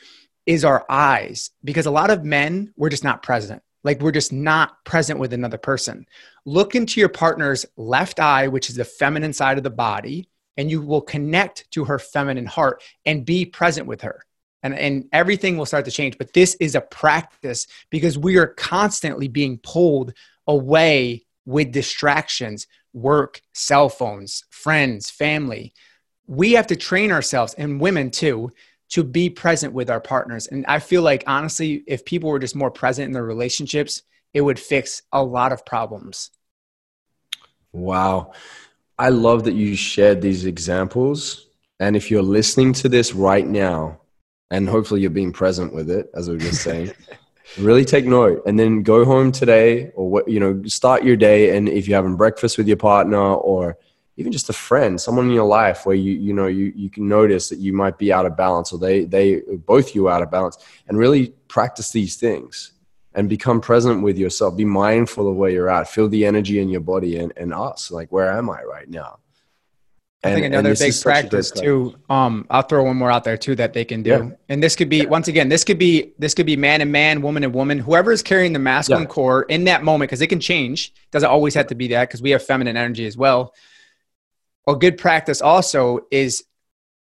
is our eyes because a lot of men we're just not present like we're just not present with another person. Look into your partner's left eye, which is the feminine side of the body, and you will connect to her feminine heart and be present with her. And, and everything will start to change. But this is a practice because we are constantly being pulled away with distractions, work, cell phones, friends, family. We have to train ourselves, and women too, to be present with our partners. And I feel like, honestly, if people were just more present in their relationships, it would fix a lot of problems. Wow. I love that you shared these examples. And if you're listening to this right now, and hopefully you're being present with it, as we were just saying, really take note and then go home today or what, you know, start your day. And if you're having breakfast with your partner or even just a friend, someone in your life where you you know you you can notice that you might be out of balance or they they both you out of balance, and really practice these things and become present with yourself. Be mindful of where you're at. Feel the energy in your body and and us. Like where am I right now? And, I think another big practice too. Um, I'll throw one more out there too that they can do. Yeah. And this could be once again, this could be this could be man and man, woman and woman, whoever is carrying the masculine yeah. core in that moment, because it can change. Doesn't always have to be that because we have feminine energy as well a good practice also is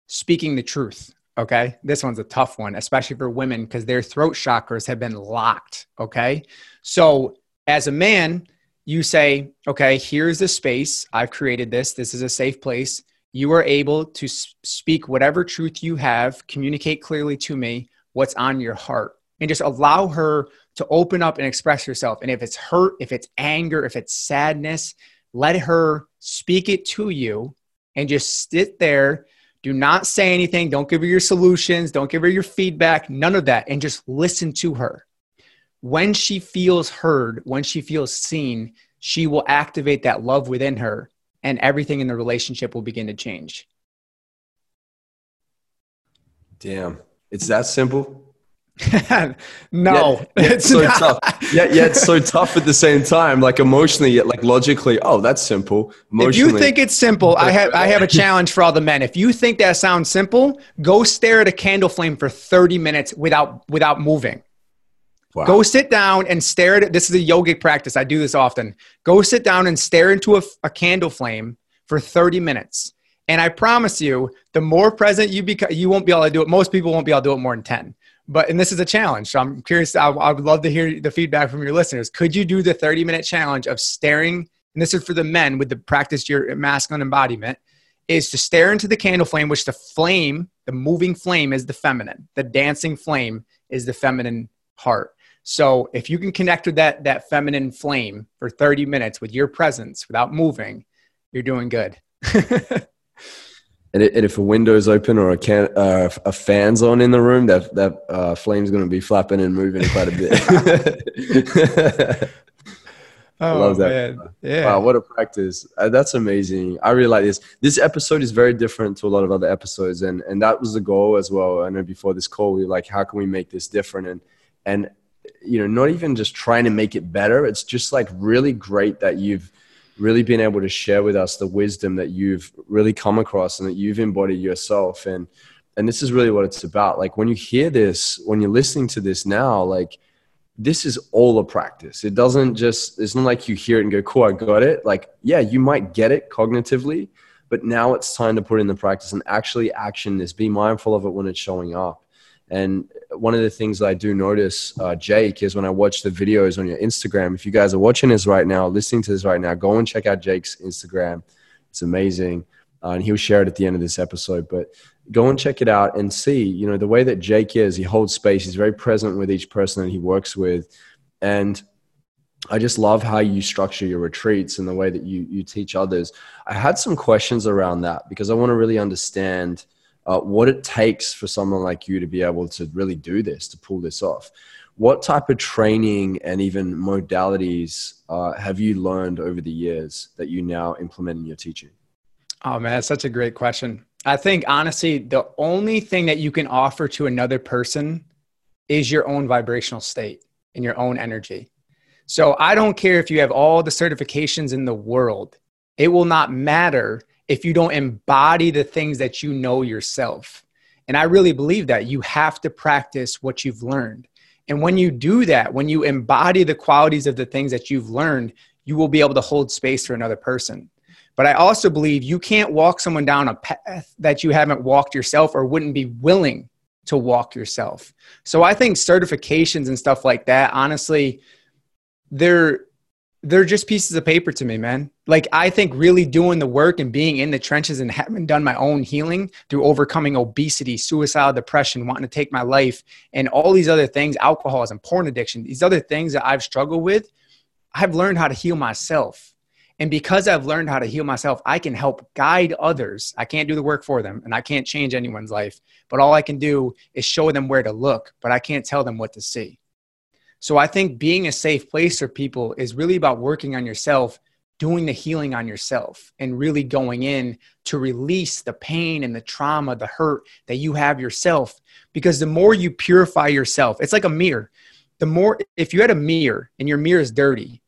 speaking the truth. Okay. This one's a tough one, especially for women because their throat chakras have been locked. Okay. So as a man, you say, okay, here's the space. I've created this. This is a safe place. You are able to speak whatever truth you have, communicate clearly to me what's on your heart, and just allow her to open up and express herself. And if it's hurt, if it's anger, if it's sadness, let her speak it to you and just sit there. Do not say anything. Don't give her your solutions. Don't give her your feedback. None of that. And just listen to her. When she feels heard, when she feels seen, she will activate that love within her and everything in the relationship will begin to change. Damn. It's that simple. no, yeah, it's so not. tough. Yeah, yeah, it's so tough at the same time. Like emotionally, yet like logically. Oh, that's simple. If you think it's simple, I have I have a challenge for all the men. If you think that sounds simple, go stare at a candle flame for thirty minutes without without moving. Wow. Go sit down and stare at it. This is a yogic practice. I do this often. Go sit down and stare into a, a candle flame for thirty minutes. And I promise you, the more present you become, you won't be able to do it. Most people won't be able to do it more than 10 but and this is a challenge so i'm curious I, I, would love to hear the feedback from your listeners could you do the 30 minute challenge of staring and this is for the men with the practice your masculine embodiment is to stare into the candle flame which the flame the moving flame is the feminine the dancing flame is the feminine heart so if you can connect with that that feminine flame for 30 minutes with your presence without moving you're doing good and, if a window's open or a can uh, a fan's on in the room, that that uh, flame's going to be flapping and moving quite a bit. oh, love that. Man. Yeah. Wow, what a practice. Uh, that's amazing. I really like this. This episode is very different to a lot of other episodes, and and that was the goal as well. I know before this call, we were like, how can we make this different? And and you know, not even just trying to make it better. It's just like really great that you've really been able to share with us the wisdom that you've really come across and that you've embodied yourself. And and this is really what it's about. Like when you hear this when you're listening to this now like this is all a practice. It doesn't just it's not like you hear it and go cool i got it. Like yeah you might get it cognitively but now it's time to put in the practice and actually action this. Be mindful of it when it's showing up and one of the things that i do notice uh, jake is when i watch the videos on your instagram if you guys are watching this right now listening to this right now go and check out jake's instagram. It's amazing. Uh, and he'll share it at the end of this episode. But go and check it out and see you know the way that jake is. He holds space. He's very present with each person that he works with. And i just love how you structure your retreats and the way that you you teach others. I had some questions around that because i want to really understand uh, what it takes for someone like you to be able to really do this to pull this off what type of training and even modalities uh, have you learned over the years that you now implement in your teaching Oh man, that's such a great question. I think honestly, the only thing that you can offer to another person is your own vibrational state and your own energy. So I don't care if you have all the certifications in the world, it will not matter if you don't embody the things that you know yourself. And I really believe that you have to practice what you've learned. And when you do that, when you embody the qualities of the things that you've learned, you will be able to hold space for another person. But I also believe you can't walk someone down a path that you haven't walked yourself or wouldn't be willing to walk yourself. So I think certifications and stuff like that, honestly, they're they're just pieces of paper to me, man. Like I think really doing the work and being in the trenches and having done my own healing through overcoming obesity, suicidal depression, wanting to take my life, and all these other things, alcoholism, porn addiction, these other things that I've struggled with, I've learned how to heal myself. And because I've learned how to heal myself, I can help guide others. I can't do the work for them and I can't change anyone's life, but all I can do is show them where to look, but I can't tell them what to see. So I think being a safe place for people is really about working on yourself, doing the healing on yourself, and really going in to release the pain and the trauma, the hurt that you have yourself. Because the more you purify yourself, it's like a mirror. The more, if you had a mirror and your mirror is dirty,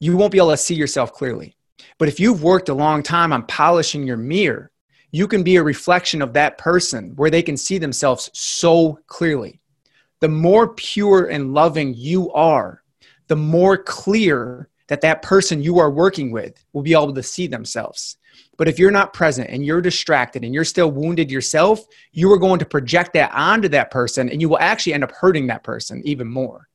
you won't be able to see yourself clearly. But if you've worked a long time on polishing your mirror, you can be a reflection of that person where they can see themselves so clearly. The more pure and loving you are, the more clear that that person you are working with will be able to see themselves. But if you're not present and you're distracted and you're still wounded yourself, you are going to project that onto that person and you will actually end up hurting that person even more.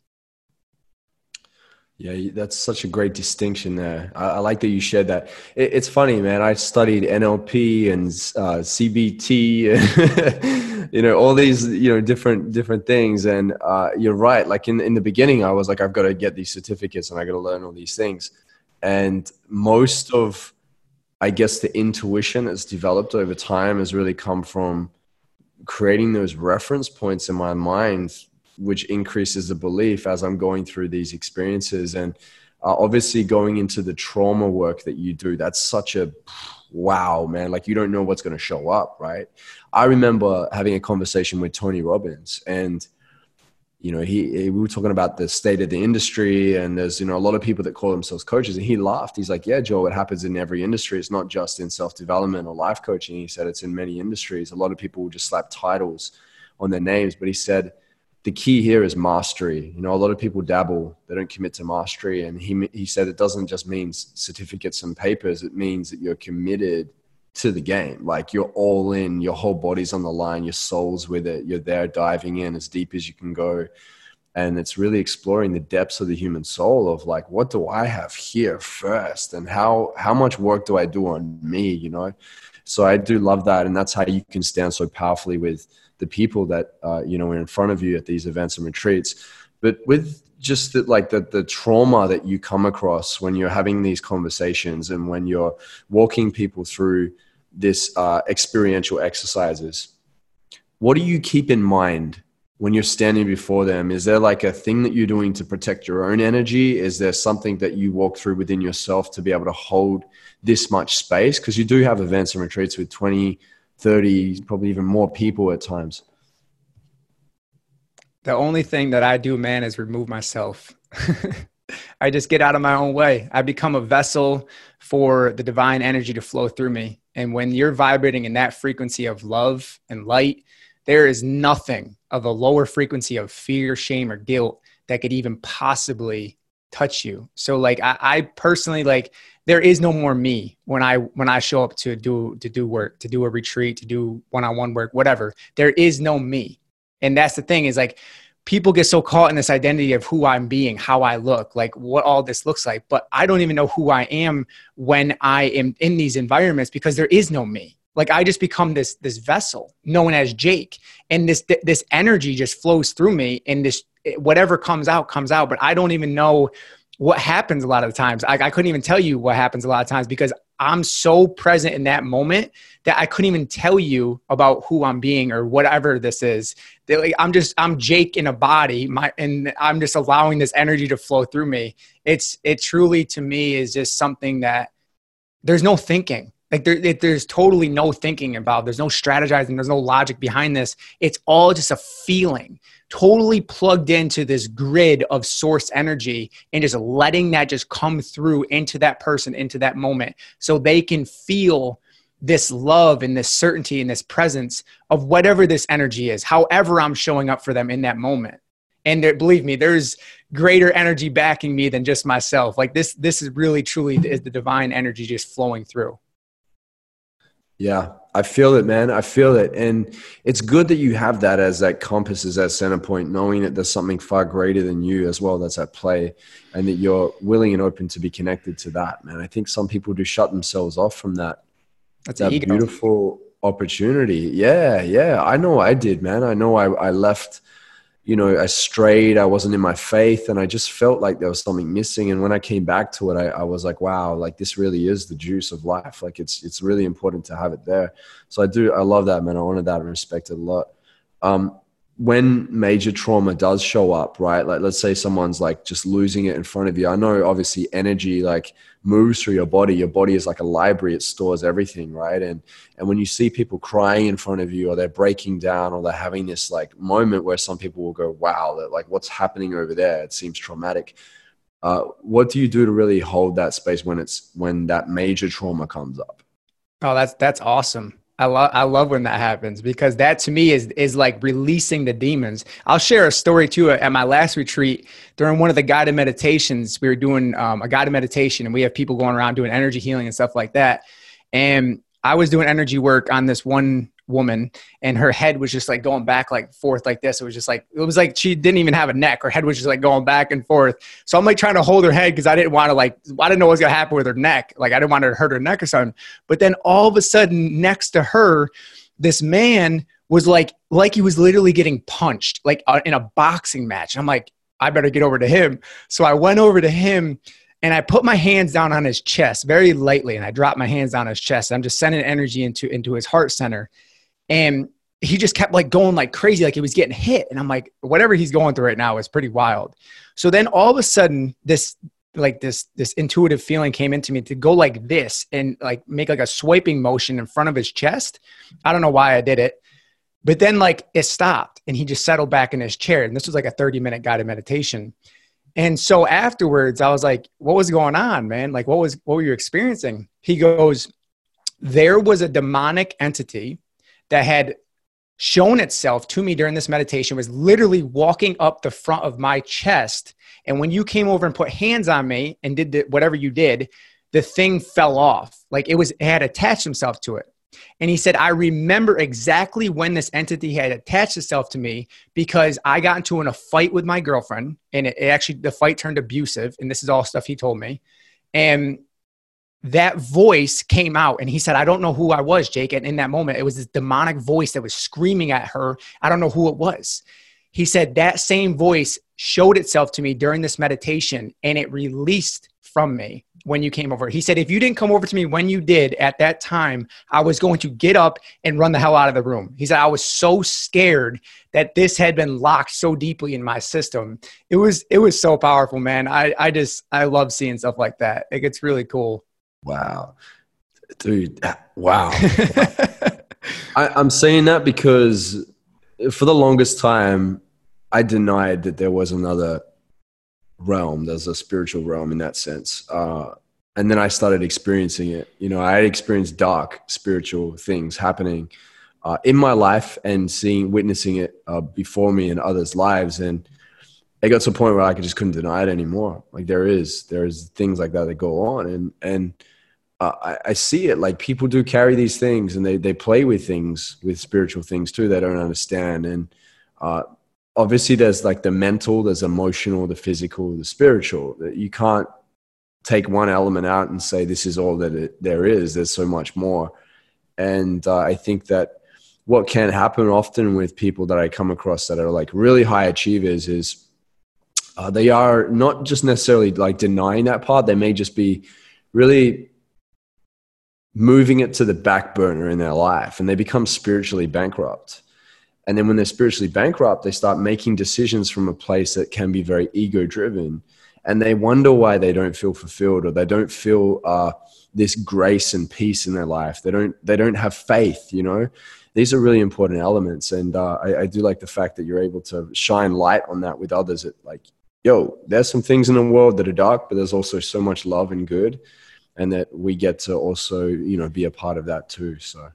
Yeah, that's such a great distinction there. I, I like that you shared that. It, it's funny, man. I studied NLP and uh, CBT, you know, all these, you know, different different things. And uh, you're right. Like in in the beginning, I was like, I've got to get these certificates and I got to learn all these things. And most of, I guess, the intuition that's developed over time has really come from creating those reference points in my mind which increases the belief as I'm going through these experiences. And uh, obviously, going into the trauma work that you do, that's such a wow, man. Like, you don't know what's going to show up, right? I remember having a conversation with Tony Robbins, and you know, he, he, we were talking about the state of the industry, and there's you know a lot of people that call themselves coaches, and he laughed. He's like, "Yeah, Joe, it happens in every industry. It's not just in self development or life coaching." He said it's in many industries. A lot of people will just slap titles on their names, but he said the key here is mastery. You know, a lot of people dabble, they don't commit to mastery. And he, he said it doesn't just mean certificates and papers, it means that you're committed to the game. Like you're all in, your whole body's on the line, your soul's with it, you're there diving in as deep as you can go. And it's really exploring the depths of the human soul of like, what do I have here first? And how, how much work do I do on me, you know? So I do love that. And that's how you can stand so powerfully with, the people that uh, you know are in front of you at these events and retreats but with just the, like the, the trauma that you come across when you're having these conversations and when you're walking people through this uh, experiential exercises what do you keep in mind when you're standing before them is there like a thing that you're doing to protect your own energy is there something that you walk through within yourself to be able to hold this much space because you do have events and retreats with 20 30, probably even more people at times? The only thing that I do, man, is remove myself. I just get out of my own way. I become a vessel for the divine energy to flow through me. And when you're vibrating in that frequency of love and light, there is nothing of a lower frequency of fear, shame, or guilt that could even possibly touch you. So like I, I personally like there is no more me when I when I show up to do to do work, to do a retreat, to do one-on-one work, whatever. There is no me. And that's the thing is like people get so caught in this identity of who I'm being, how I look, like what all this looks like, but I don't even know who I am when I am in these environments because there is no me. Like I just become this this vessel known as Jake, and this this energy just flows through me, and this whatever comes out comes out. But I don't even know what happens a lot of the times. I, I couldn't even tell you what happens a lot of times because I'm so present in that moment that I couldn't even tell you about who I'm being or whatever this is. that, Like, I'm just I'm Jake in a body, my and I'm just allowing this energy to flow through me. It's it truly to me is just something that there's no thinking. Like there, it, there's totally no thinking involved. There's no strategizing. There's no logic behind this. It's all just a feeling totally plugged into this grid of source energy and just letting that just come through into that person, into that moment, so they can feel this love and this certainty and this presence of whatever this energy is, however I'm showing up for them in that moment. And there, believe me, there's greater energy backing me than just myself. Like this, this is really truly is the divine energy just flowing through. Yeah, I feel it, man. I feel it. And it's good that you have that as that compass, as that center point, knowing that there's something far greater than you as well that's at play and that you're willing and open to be connected to that, man. I think some people do shut themselves off from that. That's that beautiful opportunity. Yeah, yeah. I know I did, man. I know I, I left – you know, I strayed, I wasn't in my faith, and I just felt like there was something missing. And when I came back to it, I, I, was like, wow, like this really is the juice of life. Like it's it's really important to have it there. So I do, I love that, man. I honor that and respect it a lot. Um, when major trauma does show up, right? Like let's say someone's like just losing it in front of you. I know obviously energy like moves through your body. Your body is like a library, it stores everything, right? And and when you see people crying in front of you or they're breaking down or they're having this like moment where some people will go, wow, like what's happening over there? It seems traumatic. Uh, what do you do to really hold that space when it's when that major trauma comes up? Oh, that's that's awesome. I love I love when that happens because that to me is is like releasing the demons. I'll share a story too. At my last retreat, during one of the guided meditations, we were doing um, a guided meditation, and we have people going around doing energy healing and stuff like that. And I was doing energy work on this one woman and her head was just like going back like forth like this. It was just like it was like she didn't even have a neck. Her head was just like going back and forth. So i'm like trying to hold her head because i didn't want to like i didn't know what was going to happen with her neck. Like i didn't want to hurt her neck or something. But then all of a sudden next to her this man was like like he was literally getting punched like uh, in a boxing match. I'm like i better get over to him. So i went over to him and I put my hands down on his chest very lightly, and I dropped my hands on his chest. I'm just sending energy into into his heart center, and he just kept like going like crazy, like he was getting hit. And I'm like, whatever he's going through right now is pretty wild. So then all of a sudden, this like this this intuitive feeling came into me to go like this and like make like a swiping motion in front of his chest. I don't know why I did it. But then like it stopped and he just settled back in his chair. And this was like a 30 minute guided meditation. And so afterwards, I was like, what was going on, man? Like what was what were you experiencing? He goes, There was a demonic entity that had shown itself to me during this meditation was literally walking up the front of my chest. And when you came over and put hands on me and did the, whatever you did, the thing fell off. Like it was, it had attached himself to it. And he said, I remember exactly when this entity had attached itself to me because I got into in a fight with my girlfriend and it, it actually, the fight turned abusive. And this is all stuff he told me. And that voice came out and he said, I don't know who I was, Jake. And in that moment, it was this demonic voice that was screaming at her. I don't know who it was. He said, That same voice showed itself to me during this meditation and it released from me when you came over. He said, If you didn't come over to me when you did at that time, I was going to get up and run the hell out of the room. He said, I was so scared that this had been locked so deeply in my system. It was, it was so powerful, man. I, I just, I love seeing stuff like that. It gets really cool. Wow. Dude, wow. I, I'm saying that because for the longest time, I denied that there was another realm. There's a spiritual realm in that sense. Uh, and then I started experiencing it. You know, I had experienced dark spiritual things happening uh, in my life and seeing, witnessing it uh, before me in others' lives, and it got to a point where I just couldn't deny it anymore. Like there is, there is things like that that go on, and and uh, I, I, see it. Like people do carry these things, and they they play with things, with spiritual things too. They don't understand, and uh, obviously there's like the mental, there's emotional, the physical, the spiritual. You can't take one element out and say this is all that it, there is. There's so much more, and uh, I think that what can happen often with people that I come across that are like really high achievers is uh, they are not just necessarily like denying that part. They may just be really moving it to the back burner in their life and they become spiritually bankrupt. And then when they're spiritually bankrupt, they start making decisions from a place that can be very ego driven. And they wonder why they don't feel fulfilled or they don't feel uh, this grace and peace in their life. They don't, they don't have faith, you know? These are really important elements. And uh, I, I do like the fact that you're able to shine light on that with others. That like, yo, there's some things in the world that are dark, but there's also so much love and good. And that we get to also, you know, be a part of that too. So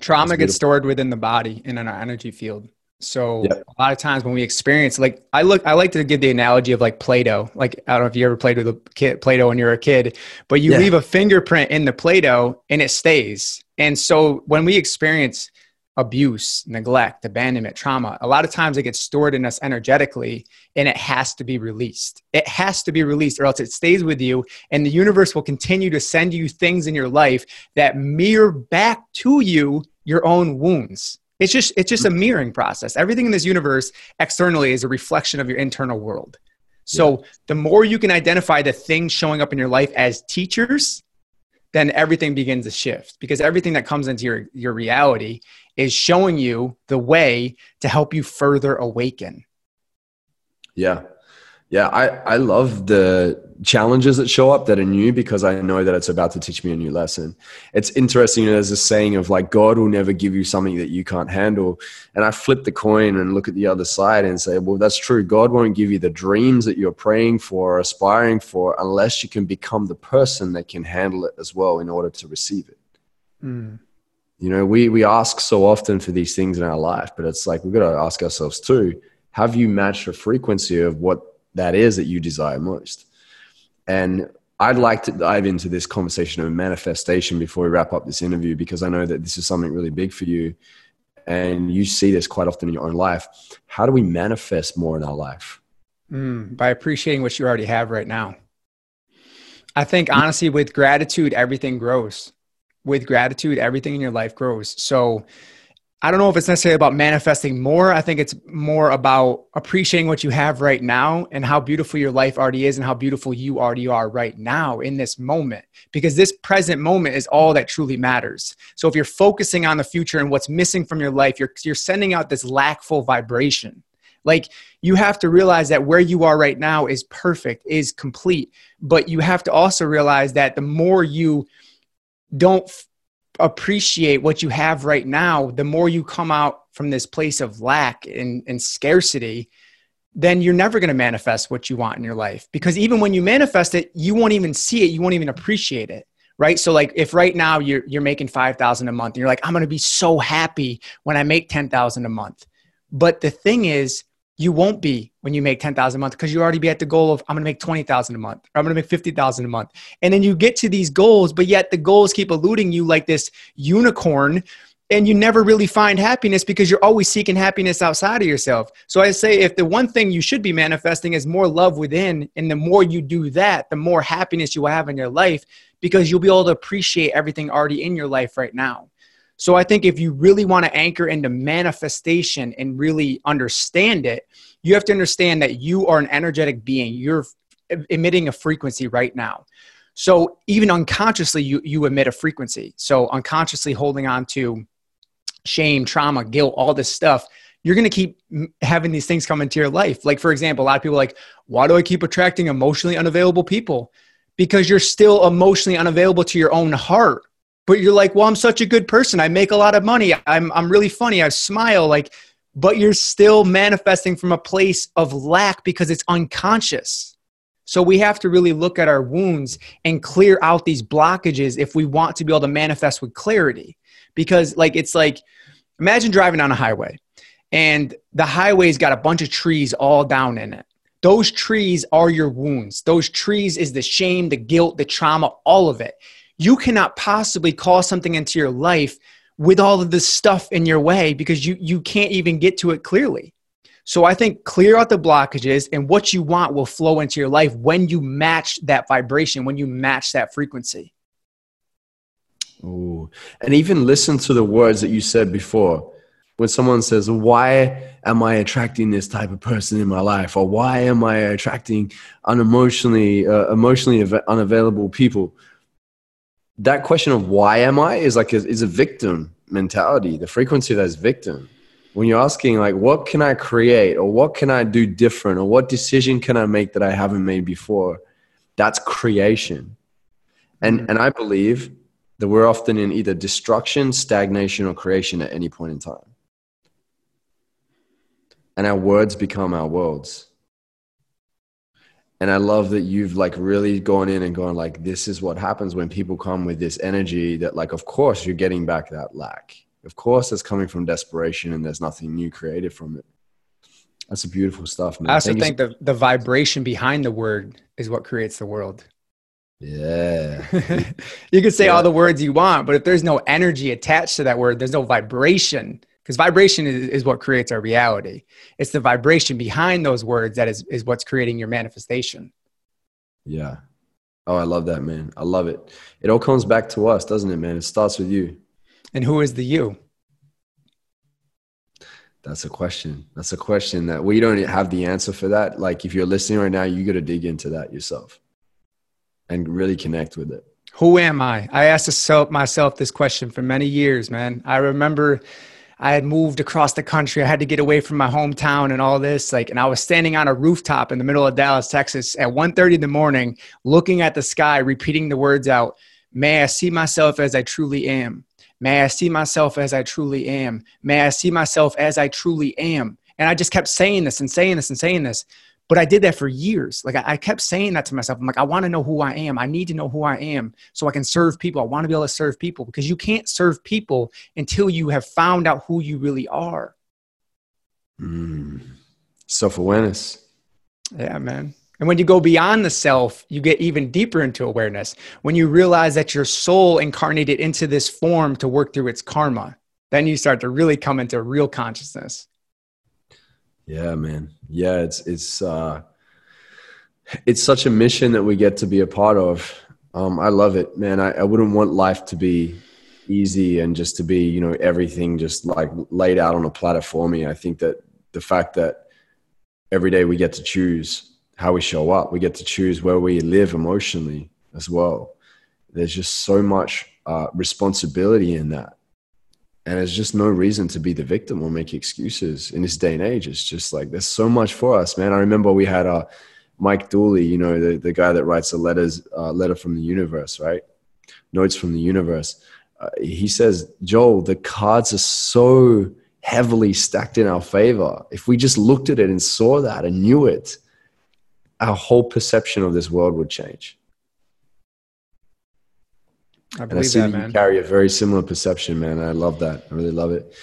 trauma gets stored within the body in our energy field. So yep. a lot of times when we experience, like I look, I like to give the analogy of like Play-Doh. Like I don't know if you ever played with a kid, Play-Doh when you're a kid, but you yeah. leave a fingerprint in the Play-Doh and it stays. And so when we experience abuse, neglect, abandonment, trauma, a lot of times it gets stored in us energetically and it has to be released. It has to be released or else it stays with you and the universe will continue to send you things in your life that mirror back to you your own wounds. It's just it's just a mirroring process. Everything in this universe externally is a reflection of your internal world. So yeah. the more you can identify the things showing up in your life as teachers, then everything begins to shift because everything that comes into your, your reality is showing you the way to help you further awaken. Yeah. Yeah. I, I love the challenges that show up that are new because I know that it's about to teach me a new lesson. It's interesting. You know, there's a saying of like, God will never give you something that you can't handle. And I flip the coin and look at the other side and say, well, that's true. God won't give you the dreams that you're praying for or aspiring for unless you can become the person that can handle it as well in order to receive it. Mm. You know, we, we ask so often for these things in our life, but it's like we've got to ask ourselves too have you matched the frequency of what that is that you desire most? And I'd like to dive into this conversation of manifestation before we wrap up this interview because I know that this is something really big for you and you see this quite often in your own life. How do we manifest more in our life? Mm, by appreciating what you already have right now. I think honestly, with gratitude, everything grows. With gratitude, everything in your life grows. So I don't know if it's necessarily about manifesting more. I think it's more about appreciating what you have right now and how beautiful your life already is and how beautiful you already are right now in this moment. Because this present moment is all that truly matters. So if you're focusing on the future and what's missing from your life, you're, you're sending out this lackful vibration. Like you have to realize that where you are right now is perfect, is complete. But you have to also realize that the more you don't appreciate what you have right now, the more you come out from this place of lack and, and scarcity, then you're never going to manifest what you want in your life. Because even when you manifest it, you won't even see it, you won't even appreciate it. Right. So like if right now you're you're making five thousand a month and you're like, I'm gonna be so happy when I make ten thousand a month. But the thing is, you won't be when you make 10,000 a month because you already be at the goal of I'm going to make 20,000 a month or I'm going to make 50,000 a month. And then you get to these goals, but yet the goals keep eluding you like this unicorn and you never really find happiness because you're always seeking happiness outside of yourself. So I say if the one thing you should be manifesting is more love within and the more you do that, the more happiness you will have in your life because you'll be able to appreciate everything already in your life right now. So I think if you really want to anchor into manifestation and really understand it, you have to understand that you are an energetic being. You're emitting a frequency right now. So even unconsciously, you, you emit a frequency. So unconsciously holding on to shame, trauma, guilt, all this stuff, you're going to keep having these things come into your life. Like, for example, a lot of people like, why do I keep attracting emotionally unavailable people? Because you're still emotionally unavailable to your own heart but you're like, well, I'm such a good person. I make a lot of money. I'm, I'm really funny. I smile. Like, but you're still manifesting from a place of lack because it's unconscious. So we have to really look at our wounds and clear out these blockages if we want to be able to manifest with clarity. Because, like, it's like imagine driving on a highway and the highway's got a bunch of trees all down in it. Those trees are your wounds. Those trees is the shame, the guilt, the trauma, all of it. You cannot possibly call something into your life with all of this stuff in your way because you you can't even get to it clearly. So I think clear out the blockages and what you want will flow into your life when you match that vibration, when you match that frequency. Ooh. And even listen to the words that you said before. When someone says, Why am I attracting this type of person in my life? Or why am I attracting unemotionally, uh, emotionally unavailable people? That question of why am I is like a, is a victim mentality. The frequency of that is victim when you're asking like what can i create or what can i do different or what decision can i make that i haven't made before that's creation and mm-hmm. and i believe that we're often in either destruction stagnation or creation at any point in time and our words become our worlds and i love that you've like really gone in and gone like this is what happens when people come with this energy that like of course you're getting back that lack. Of course it's coming from desperation and there's nothing new created from it. That's a beautiful stuff man. i also Thank think the, the vibration behind the word is what creates the world. Yeah. You can say yeah. all the words you want but if there's no energy attached to that word there's no vibration because vibration is, is what creates our reality it's the vibration behind those words that is, is what's creating your manifestation yeah oh i love that man i love it it all comes back to us doesn't it man it starts with you and who is the you? That's a question. That's a question that we don't have the answer for that. Like if you're listening right now, you got to dig into that yourself and really connect with it. Who am I? I asked myself this question for many years, man. I remember I had moved across the country. I had to get away from my hometown and all this. Like, and I was standing on a rooftop in the middle of Dallas, Texas at 1.30 in the morning, looking at the sky, repeating the words out, may I see myself as I truly am. May I see myself as I truly am. May I see myself as I truly am. And I just kept saying this and saying this and saying this. But I did that for years. Like I, I kept saying that to myself. I'm like, I want to know who I am. I need to know who I am so I can serve people. I want to be able to serve people because you can't serve people until you have found out who you really are. Mm. Self awareness. Yeah, man. And when you go beyond the self, you get even deeper into awareness. When you realize that your soul incarnated into this form to work through its karma, then you start to really come into real consciousness. Yeah, man. Yeah, it's it's uh it's such a mission that we get to be a part of. Um, I love it, man. I, I wouldn't want life to be easy and just to be, you know, everything just like laid out on a platter for me. I think that the fact that every day we get to choose how we show up. We get to choose where we live emotionally as well. There's just so much uh, responsibility in that. And there's just no reason to be the victim or make excuses in this day and age. It's just like there's so much for us, man. I remember we had uh, Mike Dooley, you know, the, the guy that writes the letters, uh, letter from the universe, right? Notes from the universe. Uh, he says, Joel, the cards are so heavily stacked in our favor. If we just looked at it and saw that and knew it, our whole perception of this world would change. I believe and I see that, that you carry a very similar perception, man. I love that. I really love it.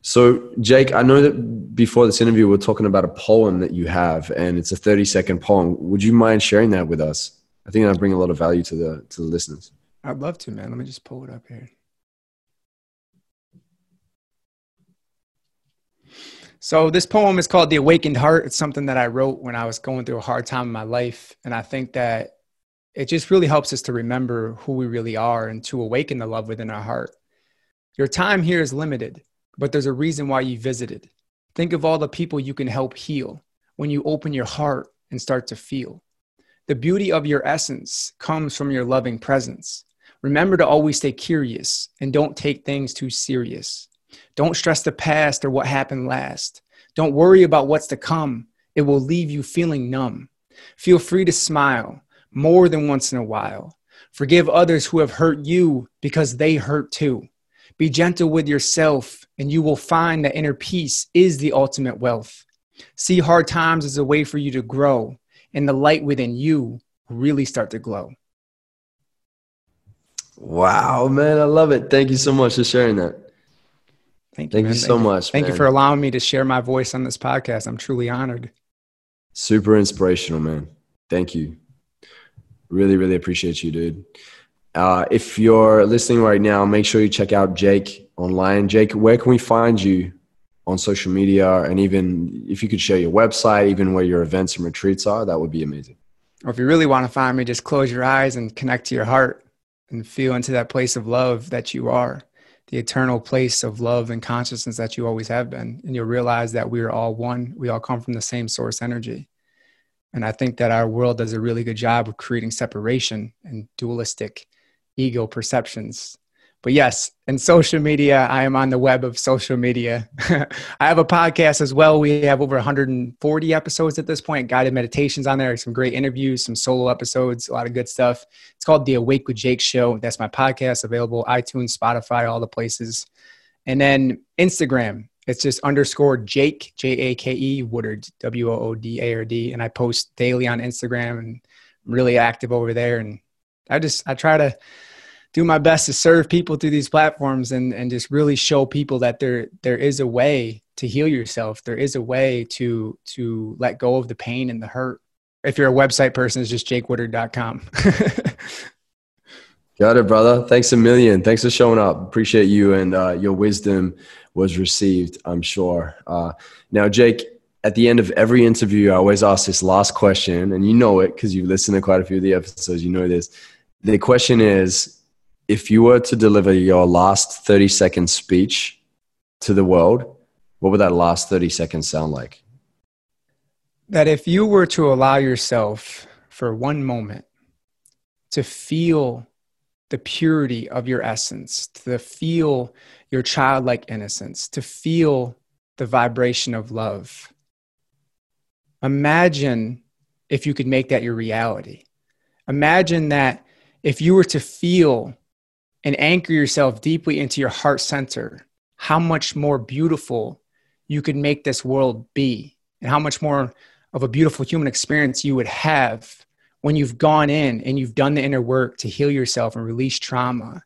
So, Jake, I know that before this interview, we are talking about a poem that you have, and it's a 30 second poem. Would you mind sharing that with us? I think that'll bring a lot of value to the to the listeners. I'd love to, man. Let me just pull it up here. So this poem is called The Awakened Heart. It's something that I wrote when I was going through a hard time in my life. And I think that it just really helps us to remember who we really are and to awaken the love within our heart. Your time here is limited, but there's a reason why you visited. Think of all the people you can help heal when you open your heart and start to feel. The beauty of your essence comes from your loving presence. Remember to always stay curious and don't take things too serious. Don't stress the past or what happened last. Don't worry about what's to come. It will leave you feeling numb. Feel free to smile more than once in a while. Forgive others who have hurt you because they hurt too. Be gentle with yourself, and you will find that inner peace is the ultimate wealth. See hard times as a way for you to grow and the light within you really start to glow. Wow, man, I love it. Thank you so much for sharing that. Thank you. Thank you so Thank much. Thank you for allowing me to share my voice on this podcast. I'm truly honored. super inspirational, man. Thank you. Really, really appreciate you, dude. Uh, if you're listening right now, make sure you check out Jake online. Jake, where can we find you on social media? And even if you could share your website, even where your events and retreats are, that would be amazing. Or if you really want to find me, just close your eyes and connect to your heart and feel into that place of love that you are, the eternal place of love and consciousness that you always have been. And you'll realize that we are all one. We all come from the same source energy. And I think that our world does a really good job of creating separation and dualistic ego perceptions. But yes, in social media, I am on the web of social media. I have a podcast as well. We have over 140 episodes at this point, guided meditations on there, some great interviews, some solo episodes, a lot of good stuff. It's called The Awake with Jake Show. That's my podcast, available iTunes, Spotify, all the places. And then Instagram, it's just underscore Jake, J A K E Woodard, W O O D A R D. And I post daily on Instagram and I'm really active over there. And I just, I try to, do my best to serve people through these platforms and, and just really show people that there there is a way to heal yourself. There is a way to to let go of the pain and the hurt. If you're a website person, it's just jakewoodard.com. Got it, brother. Thanks a million. Thanks for showing up. Appreciate you and uh, your wisdom was received, I'm sure. Uh, now, Jake, at the end of every interview, I always ask this last question, and you know it because you've listened to quite a few of the episodes. You know this. The question is if you were to deliver your last 30 second speech to the world, what would that last 30 seconds sound like? that if you were to allow yourself for one moment to feel the purity of your essence, to feel your childlike innocence, to feel the vibration of love, imagine if you could make that your reality. Imagine that if you were to feel and anchor yourself deeply into your heart center, how much more beautiful you could make this world be, and how much more of a beautiful human experience you would have when you've gone in and you've done the inner work to heal yourself and release trauma,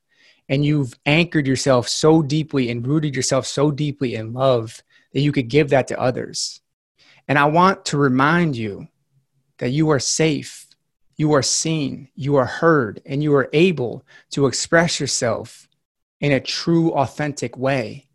and you've anchored yourself so deeply and rooted yourself so deeply in love that you could give that to others. And I want to remind you that you are safe you are seen, you are heard, and you are able to express yourself in a true, authentic way.